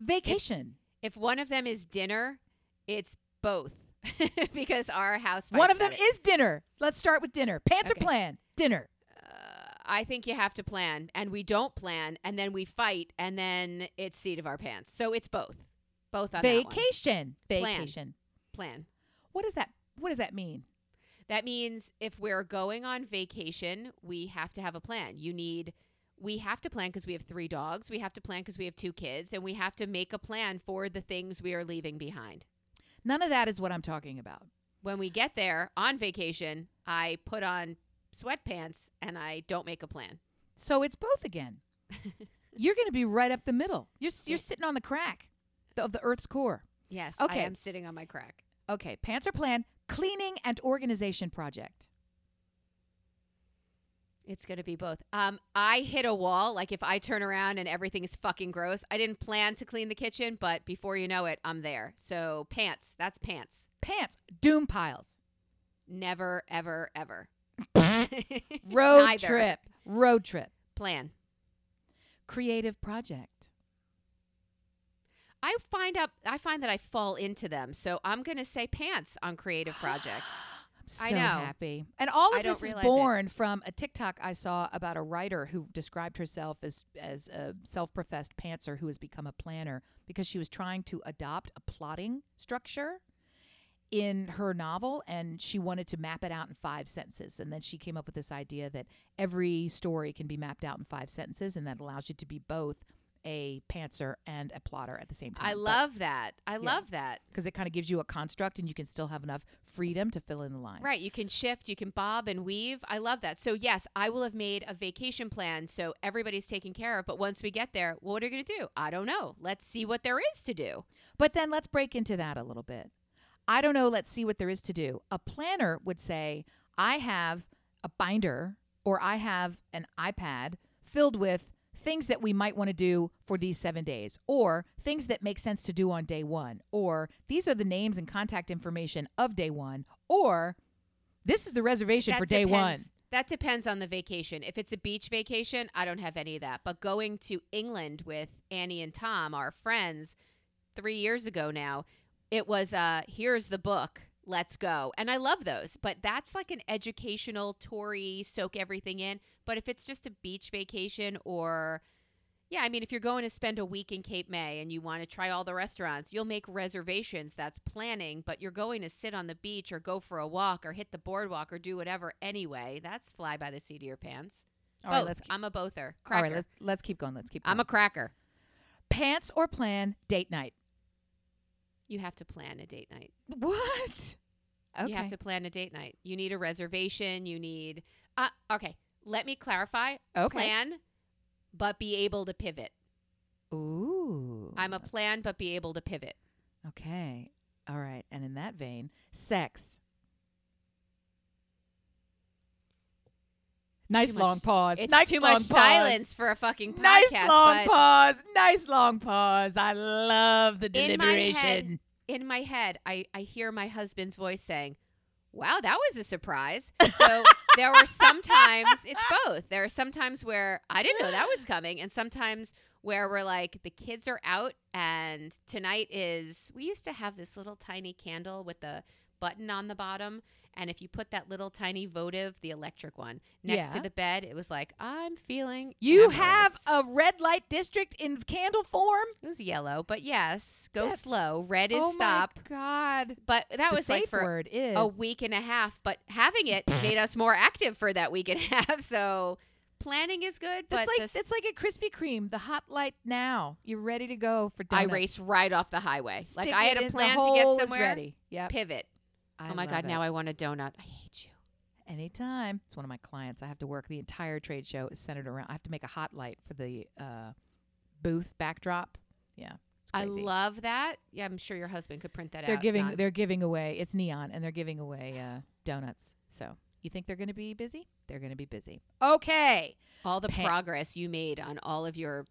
Vacation. If one of them is dinner, it's both because our house. One of them it. is dinner. Let's start with dinner. Pantser Okay. plan. Dinner. Uh, I think you have to plan, and we don't plan, and then we fight, and then it's seat of our pants. So it's both. Both on that one. Vacation. Plan. Vacation. Plan. What does that what does that mean? That means if we're going on vacation, we have to have a plan. You need, we have to plan because we have three dogs. We have to plan because we have two kids, and we have to make a plan for the things we are leaving behind. None of that is what I'm talking about. When we get there on vacation, I put on sweatpants and I don't make a plan. So it's both again. you're going to be right up the middle. You're you're sitting on the crack of the earth's core. Yes, Okay. I am sitting on my crack. Okay, pantser plan, cleaning and organization project. It's going to be both. Um, I hit a wall. Like if I turn around and everything is fucking gross, I didn't plan to clean the kitchen, but before you know it, I'm there. So pants. That's pants. Pants, doom piles. Never, ever, ever. Road Neither. trip. Road trip. Plan. Creative project. I find up. I find that I fall into them. So I'm going to say pants on creative projects. I'm so I know. happy. And all of I this is realize it. born from a TikTok I saw about a writer who described herself as as a self-professed pantser who has become a planner because she was trying to adopt a plotting structure in her novel and she wanted to map it out in five sentences and then she came up with this idea that every story can be mapped out in five sentences and that allows you to be both a pantser and a plotter at the same time I love that. I love that. because it kind of gives you a construct and you can still have enough freedom to fill in the lines Right. You can shift, you can bob and weave. I love that. So, yes, I will have made a vacation plan so everybody's taken care of. But once we get there, what are you going to do? I don't know. Let's see what there is to do. But then let's break into that a little bit. I don't know, let's see what there is to do. A planner would say, I have a binder or I have an iPad filled with things that we might want to do for these seven days, or things that make sense to do on day one, or these are the names and contact information of day one, or this is the reservation That for day depends- one. That depends on the vacation. If it's a beach vacation, I don't have any of that. But going to England with Annie and Tom, our friends, three years ago now, it was uh here's the book let's go. And I love those, but that's like an educational Tory soak everything in. But if it's just a beach vacation or yeah, I mean, if you're going to spend a week in Cape May and you want to try all the restaurants, you'll make reservations. That's planning, but you're going to sit on the beach or go for a walk or hit the boardwalk or do whatever anyway. That's fly by the seat of your pants. All right, Both. let's keep, I'm a bother. all right, let's, let's keep going. Let's keep going. I'm a cracker. pants or plan date night. You have to plan a date night. What? Okay. You have to plan a date night. You need a reservation. You need. Uh, okay, let me clarify. okay. Plan, but be able to pivot. Ooh. I'm a plan, but be able to pivot. Okay. All right. And in that vein, sex. Nice long much- pause. It's nice too long much pause. silence for a fucking podcast. Nice long pause. Nice long pause. I love the In my deliberation. head- in my head, I, I hear my husband's voice saying, Wow, that was a surprise. So there were sometimes it's both. There are sometimes where I didn't know that was coming, and sometimes where we're like, the kids are out, and tonight is, we used to have this little tiny candle with the button on the bottom. And if you put that little tiny votive, the electric one, next Yeah. to the bed, it was like, I'm feeling. You amorous." have a red light district in candle form? It was yellow, but yes, go That's- slow. Red is oh stop. my god. But that the was like for a week and a half. But having it made us more active for that week and a half. So planning is good, but like this, it's like a Krispy Kreme, the hot light now. You're ready to go for I race right off the highway. Stick like I had a plan to get somewhere. ready. Yep. Pivot. I oh my god! it. Now I want a donut. I hate you. Anytime. It's one of my clients. I have to work the entire trade show is centered around. I have to make a hot light for the uh, booth backdrop. Yeah, it's I love that. Yeah, I'm sure your husband could print that They're out. giving. non- They're giving away. It's neon, and they're giving away uh, donuts. So you think they're going to be busy? They're going to be busy. Okay. all the pan- progress you made on all of your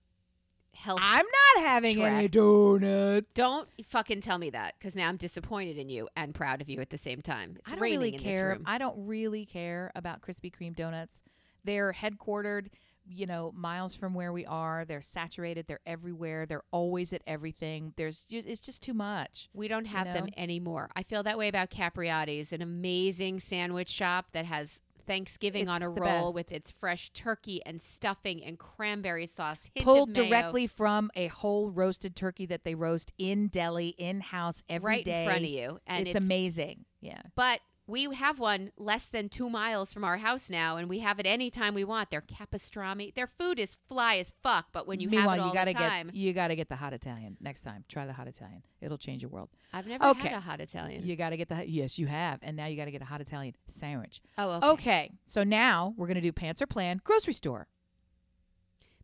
I'm not having any Track. donuts. Don't fucking tell me that because now I'm disappointed in you and proud of you at the same time. It's I don't really care. I don't really care about Krispy Kreme donuts. They're headquartered, you know, miles from where we are. They're saturated. They're everywhere. They're always at everything. There's just it's just too much. We don't have them know? anymore. I feel that way about Capriotti's, an amazing sandwich shop that has Thanksgiving on a roll best. with its fresh turkey and stuffing and cranberry sauce. Pulled directly from a whole roasted turkey that they roast in deli, in house every right day. in front of you, and it's, it's, amazing. Yeah. But we have one less than two miles from our house now, and we have it anytime we want. Their capastrami, their food is fly as fuck, but when you Meanwhile, have it all you gotta the time, get you gotta get the hot Italian next time. Try the hot Italian. It'll change your world. I've never okay. had a hot Italian. You gotta get the yes, you have, and now you gotta get a hot Italian sandwich. oh, okay. Okay, so now we're gonna do pants or plan grocery store.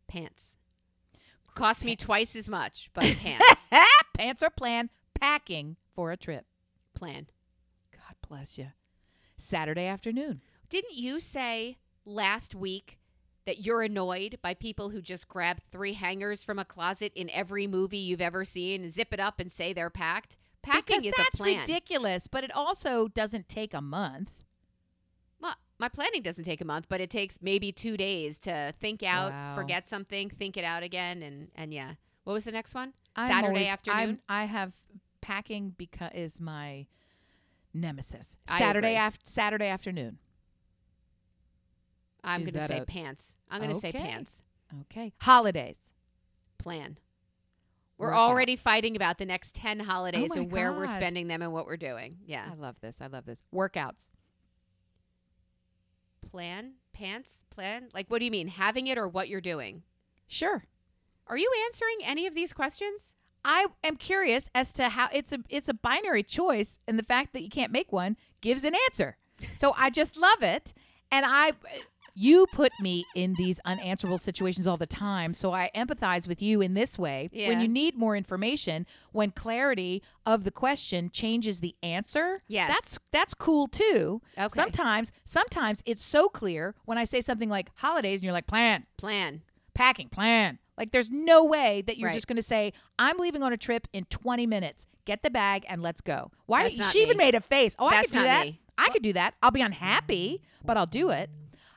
Pants cost me twice as much, but pants pants or plan packing for a trip. plan. Bless you. Saturday afternoon. Didn't you say last week that you're annoyed by people who just grab three hangers from a closet in every movie you've ever seen, zip it up, and say they're packed? Packing because is that's a plan. ridiculous, but it also doesn't take a month. Well, my planning doesn't take a month, but it takes maybe two days to think out, Wow. forget something, think it out again, and and yeah. What was the next one? I'm Saturday always- afternoon? I'm, I have packing because is my nemesis. Saturday after Saturday afternoon. I'm Is to say a- pants. I'm going to say Okay. pants. Okay. Holidays. Plan. We're Workouts. already fighting about the next 10 holidays Oh my and where we're God. spending them and what we're doing. Yeah. I love this. I love this. Workouts. Plan? Pants? Plan? Like, what do you mean? Having it or what you're doing? Sure. Are you answering any of these questions? I am curious as to how it's a it's a binary choice, and the fact that you can't make one gives an answer. So I just love it, and I. You put me in these unanswerable situations all the time, so I empathize with you in this way. Yeah. When you need more information, when clarity of the question changes the answer, Yes. that's that's cool too. Okay. Sometimes, sometimes it's so clear when I say something like holidays, and you're like, plan, Plan. packing plan. Like there's no way that you're Right. just going to say I'm leaving on a trip in 20 minutes. Get the bag and let's go. Why? That's she even me. made a face. Oh, I could do that. me. I could do that. I'll be unhappy, but I'll do it.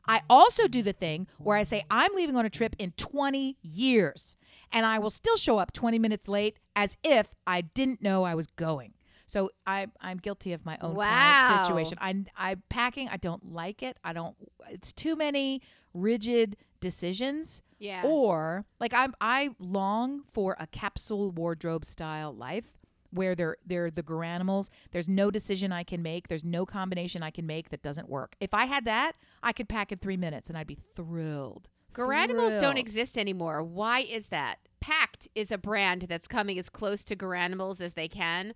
I also do the thing where I say I'm leaving on a trip in 20 years and I will still show up 20 minutes late as if I didn't know I was going. So I I'm guilty of my own Wow. situation. I I packing. I don't like it. I don't. It's too many rigid decisions. Yeah. Or like I'm I long for a capsule wardrobe style life where they're they're the garanimals. There's no decision I can make. There's no combination I can make that doesn't work. If I had that, I could pack in three minutes and I'd be thrilled. Garanimals don't exist anymore. Why is that? Pact is a brand that's coming as close to Garanimals as they can.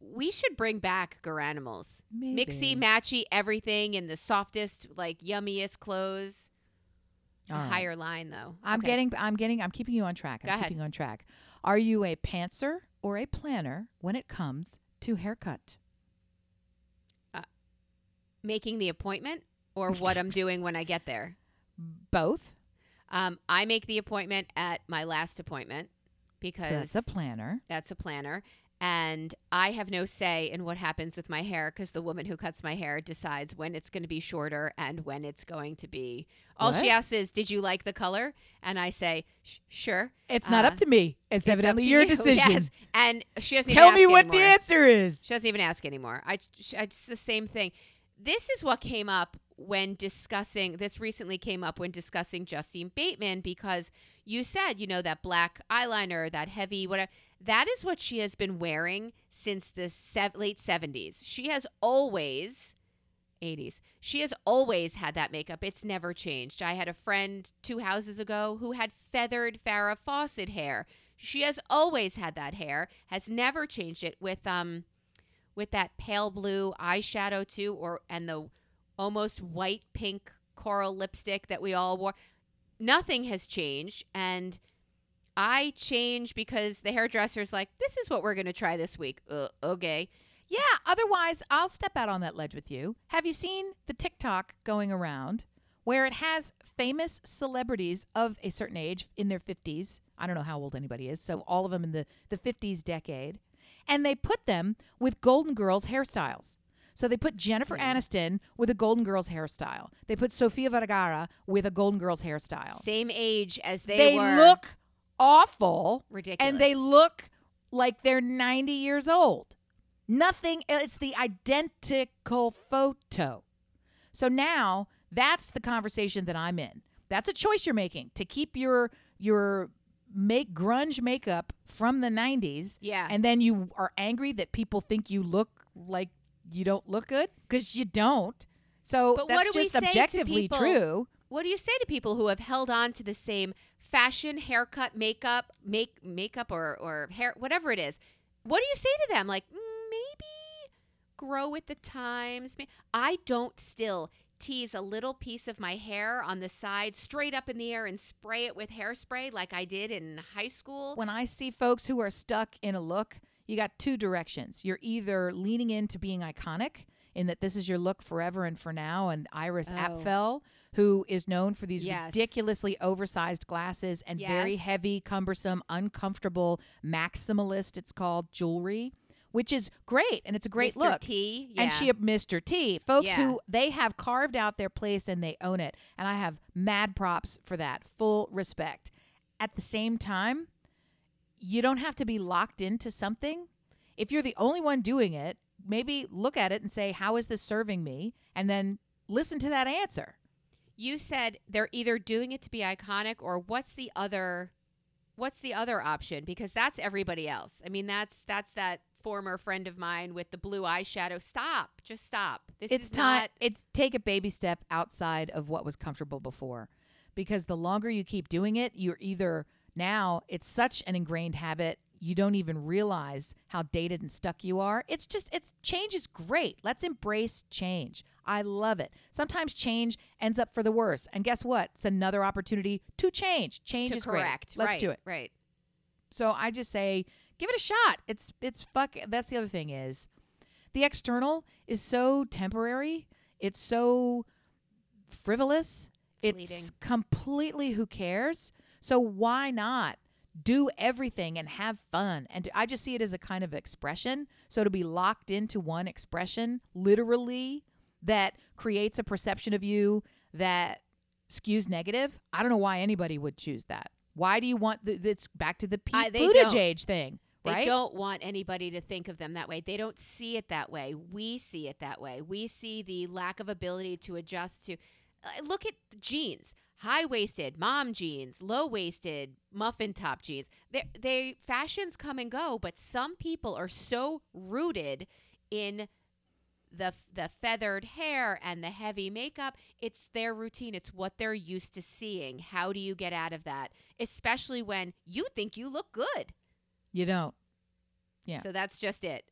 We should bring back Garanimals. Mixy, matchy, everything in the softest, like yummiest clothes. A All right. higher line though. I'm Okay. getting I'm getting I'm keeping you on track. I'm Go ahead. keeping you on track. Are you a pantser or a planner when it comes to haircut? making the appointment or what I'm doing when I get there. Both. Um, I make the appointment at my last appointment because So that's a planner. That's a planner. And I have no say in what happens with my hair because the woman who cuts my hair decides when it's going to be shorter and when it's going to be. All she asks is, Did you like the color? And I say, Sure. It's not Uh, up to me. It's, It's evidently your you." decision. Yes. And she doesn't Tell me what the answer is. She doesn't even ask anymore. I, I just the same thing. This is what came up when discussing this recently came up when discussing Justine Bateman because you said, you know, that black eyeliner, that heavy whatever. That is what she has been wearing since the sev- late 70s. She has always 80s. She has always had that makeup. It's never changed. I had a friend two houses ago who had feathered Farrah Fawcett hair. She has always had that hair, has never changed it with um with that pale blue eyeshadow too or and the almost white pink coral lipstick that we all wore. Nothing has changed and I change because the hairdresser's like, this is what we're going to try this week. Uh, okay. Yeah, otherwise I'll step out on that ledge with you. Have you seen the TikTok going around where it has famous celebrities of a certain age in their 50s? I don't know how old anybody is, so all of them in the, the 50s decade. And they put them with Golden Girls hairstyles. So they put Jennifer Yeah. Aniston with a Golden Girls hairstyle. They put Sofia Vergara with a Golden Girls hairstyle. Same age as they, They, were. look awful ridiculous. and they look like they're 90 years old. Nothing, it's the identical photo. So now that's the conversation that I'm in. That's a choice you're making to keep your your make grunge makeup from the 90s Yeah. and then you are angry that people think you look like you don't look good because you don't. So But that's just objectively people- true. What do you say to people who have held on to the same fashion, haircut, makeup, make makeup or or hair, whatever it is? What do you say to them? Like "Mm, maybe grow with the times. I don't still tease a little piece of my hair on the side straight up in the air and spray it with hairspray like I did in high school. When I see folks who are stuck in a look, you got two directions. You're either leaning into being iconic in that this is your look forever and for now, and Iris Oh. Apfel, who is known for these Yes. ridiculously oversized glasses and very heavy, cumbersome, uncomfortable maximalist, it's called jewelry, which is great and it's a great Mr. look. T, And yeah. she, Mr. T, folks Yeah. who they have carved out their place and they own it. And I have mad props for that. Full respect. At the same time, you don't have to be locked into something. If you're the only one doing it, maybe look at it and say, How is this serving me? And then listen to that answer. You said they're either doing it to be iconic or what's the other what's the other option? Because that's everybody else. I mean that's that's that former friend of mine with the blue eyeshadow. Stop. Just stop. This it's is time not it's take a baby step outside of what was comfortable before. Because the longer you keep doing it you're either now it's such an ingrained habit you don't even realize how dated and stuck you are. It's just it's change is great. Let's embrace change. I love it. Sometimes change ends up for the worse. And guess what? It's another opportunity to change. Change to is correct. Great let's right, do it. right. So I just say, give it a shot. It's it's fuck. That's the other thing is, the external is so temporary. It's so frivolous. It's completely who cares. So why not do everything and have fun? And I just see it as a kind of expression. So to be locked into one expression, literally, that creates a perception of you that skews negative. I don't know why anybody would choose that. Why do you want the, it's back to the Pete I- they don't. Buttigieg thing? They don't want anybody to think of them that way. They don't see it that way. We see it that way. We see the lack of ability to adjust to. Uh, look at the jeans. High waisted, mom jeans, low waisted, muffin top jeans. They, they fashions come and go, but some people are so rooted in the the feathered hair and the heavy makeup. It's their routine. It's what they're used to seeing. How do you get out of that? Especially when you think you look good. You don't. Yeah. So that's just it.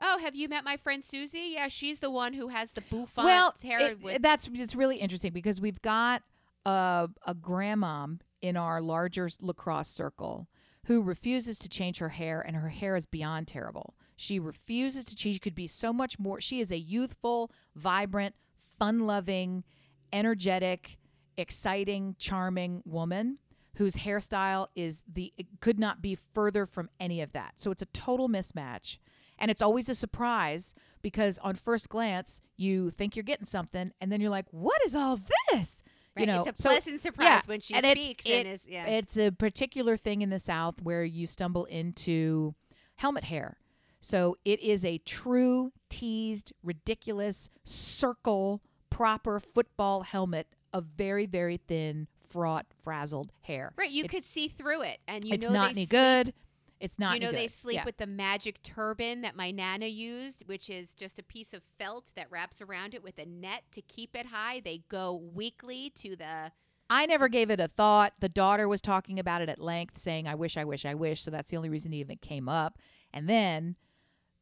Oh, have you met my friend Susie? Yeah, she's the one who has the bouffant well, hair. it- with, that's it's really interesting because we've got a a grandmom in our larger lacrosse circle who refuses to change her hair, and her hair is beyond terrible. She refuses to change. She could be so much more. She is a youthful, vibrant, fun-loving, energetic, exciting, charming woman whose hairstyle is the could not be further from any of that. So it's a total mismatch. And it's always a surprise because on first glance you think you're getting something and then you're like, "What is all this?" Right? You know. it's a so pleasant surprise yeah, when she and it's- speaks it- and is yeah. it's a particular thing in the South where you stumble into helmet hair. So it is a true teased, ridiculous circle proper football helmet of very, very thin, fraught, frazzled hair. right, you it- could see through it, and you it's know not any good. It's not you know they sleep Yeah. with the magic turban that my nana used, which is just a piece of felt that wraps around it with a net to keep it high. They go weekly to the I never gave it a thought. The daughter was talking about it at length, saying, I wish, I wish, I wish. So that's the only reason it even came up. And then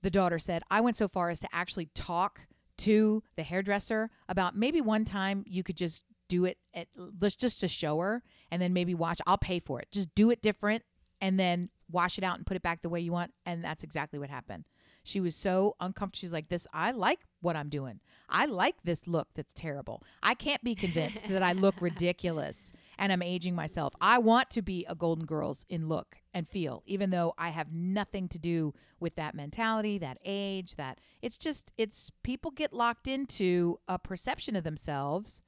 the daughter said, I went so far as to actually talk to the hairdresser about maybe one time you could just do it at let's just to show her and then maybe watch I'll pay for it. Just do it different and then wash it out and put it back the way you want. And that's exactly what happened. She was so uncomfortable. She's like, This I like what I'm doing. I like this look that's terrible. I can't be convinced that I look ridiculous and I'm aging myself. I want to be a Golden Girls in look and feel, even though I have nothing to do with that mentality, that age, that it's just it's people get locked into a perception of themselves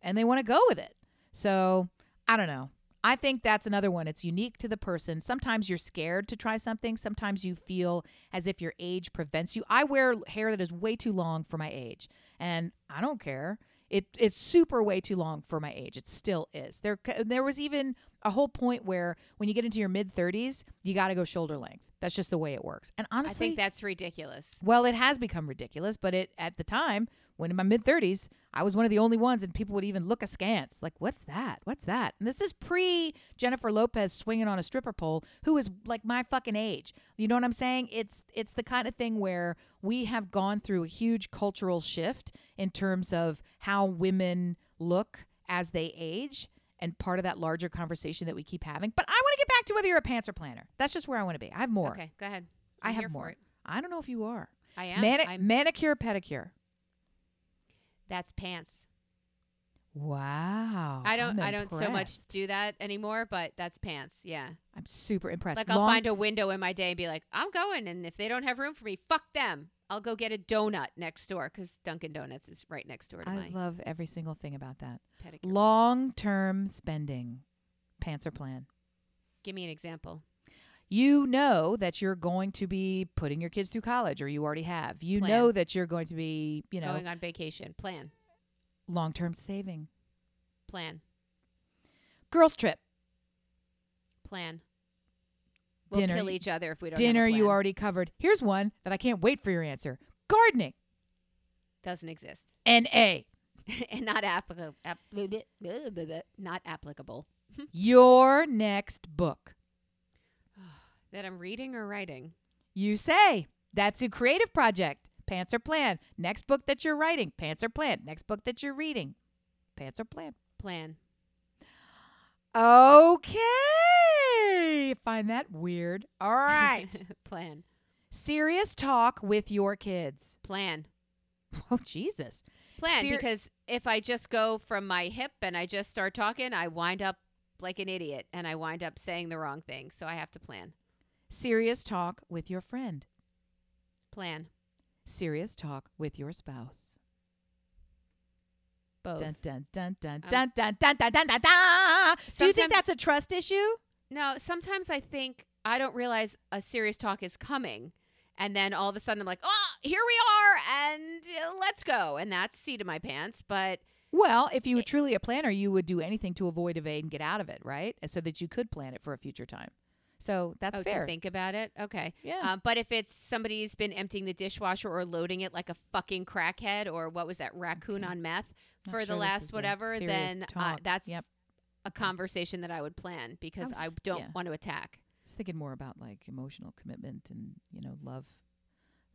and they want to go with it. So I don't know. I think that's another one. It's unique to the person. Sometimes you're scared to try something. Sometimes you feel as if your age prevents you. I wear hair that is way too long for my age, and I don't care. It it's super way too long for my age. It still is. There there was even a whole point where when you get into your mid 30s, you got to go shoulder length. That's just the way it works. And honestly, I think that's ridiculous. well, it has become ridiculous, but it at the time, when in my mid 30s, I was one of the only ones and people would even look askance. Like, what's that? What's that? And this is pre Jennifer Lopez swinging on a stripper pole who is like my fucking age. You know what I'm saying? It's it's the kind of thing where we have gone through a huge cultural shift in terms of how women look as they age and part of that larger conversation that we keep having. But I want to get back to whether you're a pants or planner. That's just where I want to be. I have more. Okay, go ahead. I I'm have more. I don't know if you are. I am. Mani- manicure, pedicure. That's pants. Wow. I don't. I'm I don't so much do that anymore, but that's pants. Yeah. I'm super impressed. Like I'll Long- find a window in my day and be like, I'm going, and if they don't have room for me, fuck them. I'll go get a donut next door because Dunkin' Donuts is right next door to mine. I love every single thing about that. Long term spending, pants or plan. Give me an example. You know that you're going to be putting your kids through college, or you already have. You Plan. know that you're going to be, you know, Going on vacation. Plan. long term saving. Plan. Girls trip, Plan. We'll Dinner. kill each other if we don't. dinner. Have a You already covered. Here's one that I can't wait for your answer. Gardening. doesn't exist N A. and not applicable. Ap- not applicable. Your next book. That I'm reading or writing. You say that's a creative project. Pants or plan. Next book that you're writing. Pants or plan. Next book that you're reading. Pants or plan. Plan. Okay. Find that weird. All right. plan. Serious talk with your kids. Plan. Oh, Jesus. Plan. Ser- because if I just go from my hip and I just start talking, I wind up like an idiot and I wind up saying the wrong thing. So I have to plan. Serious talk with your friend. Plan. Serious talk with your spouse. Both. Dun dun dun dun Um, dun dun dun dun dun dun dun. Do you think that's a trust issue? No, sometimes I think I don't realize a serious talk is coming. And then all of a sudden I'm like, oh, here we are, and uh, let's go. And that's seat of my pants. But Well, if you were truly a planner, you would do anything to avoid, evade, and get out of it, right? So that you could plan it for a future time. So that's oh, fair. think about it. Okay. Yeah. Um, but if it's somebody's been emptying the dishwasher or loading it like a fucking crackhead or what was that raccoon Okay. on meth Not for the sure this last whatever, then uh, that's Yep. a conversation that I would plan because was- I don't yeah. want to attack. I was thinking more about like emotional commitment and you know love.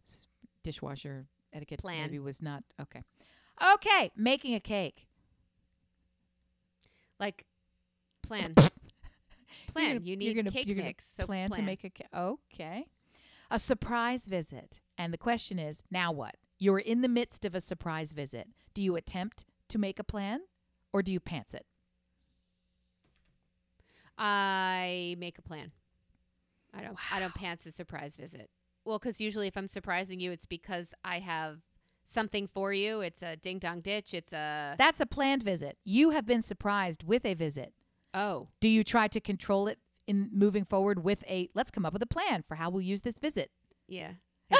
S- Dishwasher etiquette Plan. maybe was not okay. Okay, making a cake. Like plan. Plan. gonna- you need gonna- cake mix. So plan, to make a. Okay, a surprise visit. And the question is, now what? You're in the midst of a surprise visit. Do you attempt to make a plan, or do you pants it? I make a plan. I don't. I don't pants a surprise visit. Well, because usually if I'm surprising you, it's because I have something for you. It's a ding dong ditch. It's a That's a planned visit. You have been surprised with a visit. Oh. Do you try to control it in moving forward with a let's come up with a plan for how we'll use this visit? Yeah.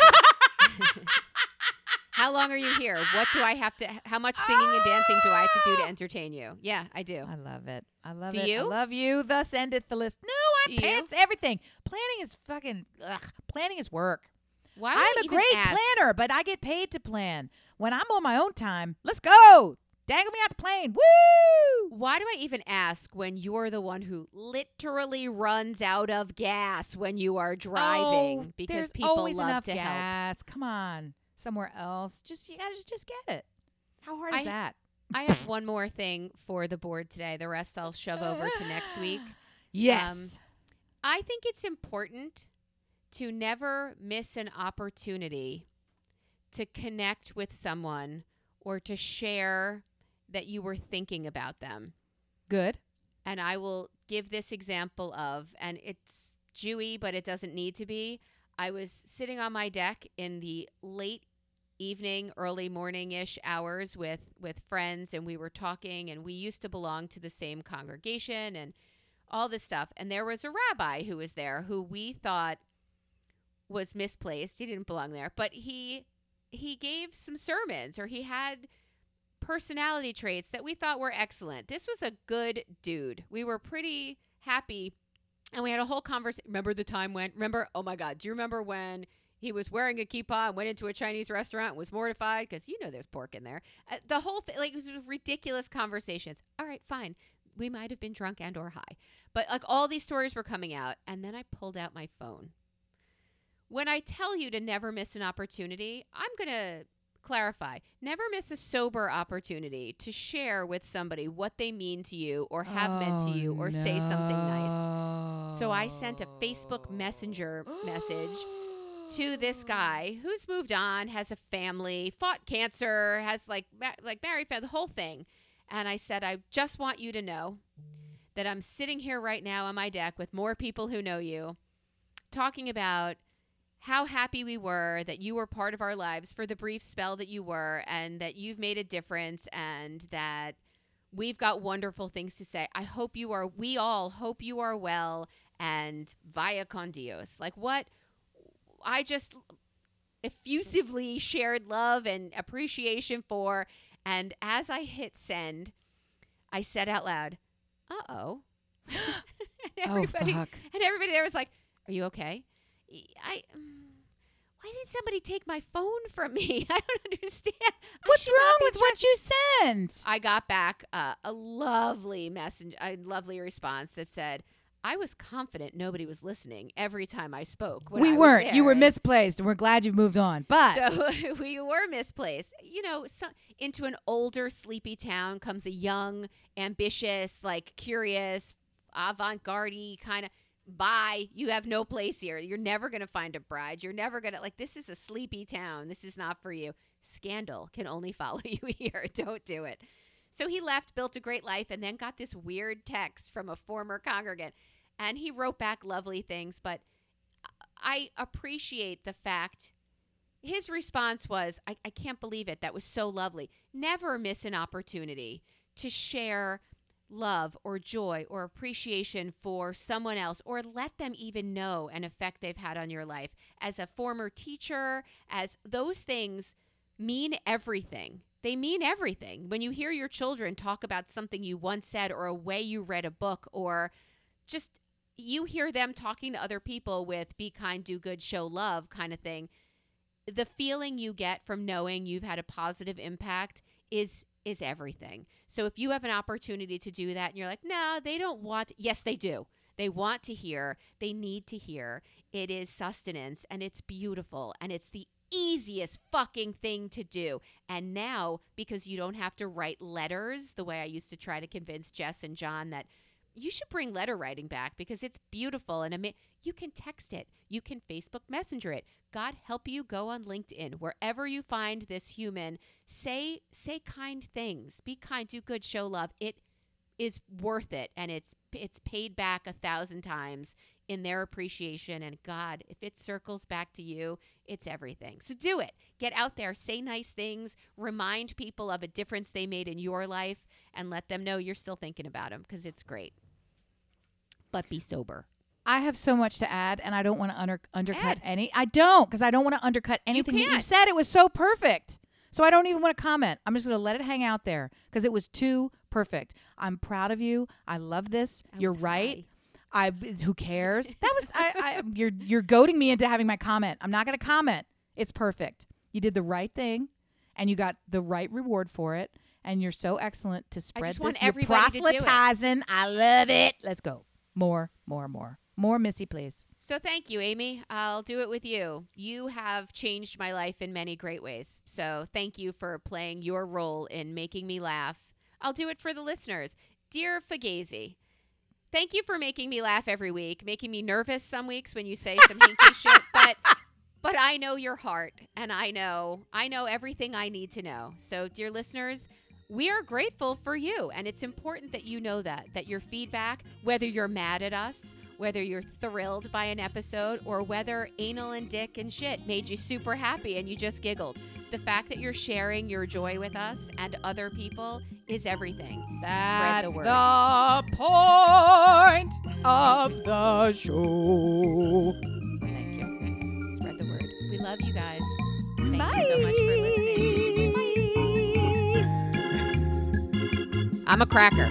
How long are you here? What do I have to? How much singing and dancing do I have to do to ah! entertain you? Yeah, I do. I love it. I love Do it. I you? love you. Thus endeth the list. No, I Do you? pants everything. Planning is fucking ugh, planning is work. Why? I I'm a great ask? planner, but I get paid to plan. When I'm on my own time, let's go. Dangle me out the plane. Woo! Why do I even ask when you're the one who literally runs out of gas when you are driving? Oh, because there's people always love enough to help. gas. Come on, somewhere else. Just you gotta just, just get it. How hard is I- that? I have one more thing for the board today. The rest I'll shove over to next week. Yes. Um, I think it's important to never miss an opportunity to connect with someone or to share that you were thinking about them. Good. And I will give this example of, and it's Jewy, but it doesn't need to be. I was sitting on my deck in the late evening, early morning ish hours with, with friends, and we were talking, and we used to belong to the same congregation and all this stuff. And there was a rabbi who was there who we thought was misplaced. He didn't belong there, but he he gave some sermons or he had personality traits that we thought were excellent. This was a good dude. We were pretty happy and we had a whole conversation. Remember the time when remember oh my god, do you remember when he was wearing a kippah and went into a Chinese restaurant and was mortified because you know there's pork in there. Uh, the whole thing, like, it was ridiculous conversations. All right, fine. We might have been drunk and or high, but like all these stories were coming out, and then I pulled out my phone. When I tell you to never miss an opportunity, I'm gonna clarify. Never miss a sober opportunity to share with somebody what they mean to you or have meant to you or say something nice. So I sent a Facebook Messenger message to this guy who's moved on, has a family, fought cancer, has like ma- like married, the whole thing. And I said, I just want you to know that I'm sitting here right now on my deck with more people who know you, talking about how happy we were that you were part of our lives for the brief spell that you were, and that you've made a difference, and that we've got wonderful things to say. I hope you are. We all hope you are well, and via con Dios. Like what? I just effusively shared love and appreciation for. And as I hit send, I said out loud, "Uh oh." Oh everybody, fuck. and everybody there was like, "Are you okay?" I. why did somebody take my phone from me? I don't understand. What's wrong with what you sent? I got back uh, a lovely message, a lovely response that said, "I was confident nobody was listening every time I spoke. we I weren't. You were misplaced, and we're glad you've moved on. But So we were misplaced. You know, so, into an older, sleepy town comes a young, ambitious, like curious, avant-garde kind of. Bye. You have no place here. You're never going to find a bride. You're never going to like this is a sleepy town. This is not for you. Scandal can only follow you here. Don't do it. So he left, built a great life, and then got this weird text from a former congregant. And he wrote back lovely things, but I appreciate the fact his response was, I, I can't believe it. That was so lovely. Never miss an opportunity to share love or joy or appreciation for someone else or let them even know an effect they've had on your life. As a former teacher as those things mean everything. They mean everything. When you hear your children talk about something you once said or a way you read a book or just you hear them talking to other people with be kind do good show love kind of thing the feeling you get from knowing you've had a positive impact is is everything. So if you have an opportunity to do that and you're like, "No, they don't want." Yes, they do. They want to hear. They need to hear. It is sustenance and it's beautiful and it's the easiest fucking thing to do. And now because you don't have to write letters the way I used to try to convince Jess and John that you should bring letter writing back because it's beautiful and ama- you can text it, you can Facebook Messenger it. God help you go on LinkedIn wherever you find this human. Say say kind things, be kind, do good, show love. It is worth it, and it's it's paid back a thousand times in their appreciation. And God, if it circles back to you, it's everything. So do it. Get out there, say nice things, remind people of a difference they made in your life, and let them know you're still thinking about them because it's great. But be sober. I have so much to add, and I don't want to under, undercut Add. any. I don't, because I don't want to undercut anything that you said. It was so perfect. So I don't even want to comment. I'm just going to let it hang out there because it was too perfect. I'm proud of you. I love this. That You're right. high. I who cares? That was I, I you're you're goading me into having my comment. I'm not going to comment. It's perfect. You did the right thing, and you got the right reward for it. And you're so excellent to spread just this. want You're everybody to do it. proselytizing. I love it. Let's go. More, more, more, more. Missy, please. So thank you, Amy. I'll do it with you. You have changed my life in many great ways. So thank you for playing your role in making me laugh. I'll do it for the listeners. Dear Fugazi, thank you for making me laugh every week, making me nervous some weeks when you say some hinky shit, but but I know your heart and I know I know everything I need to know. So dear listeners, we are grateful for you and it's important that you know that that your feedback, whether you're mad at us, whether you're thrilled by an episode or whether anal and dick and shit made you super happy and you just giggled. The fact that you're sharing your joy with us and other people is everything. That's the the point of the show. Thank you. Spread the word. We love you guys. Thank you so much for listening. I'm a cracker.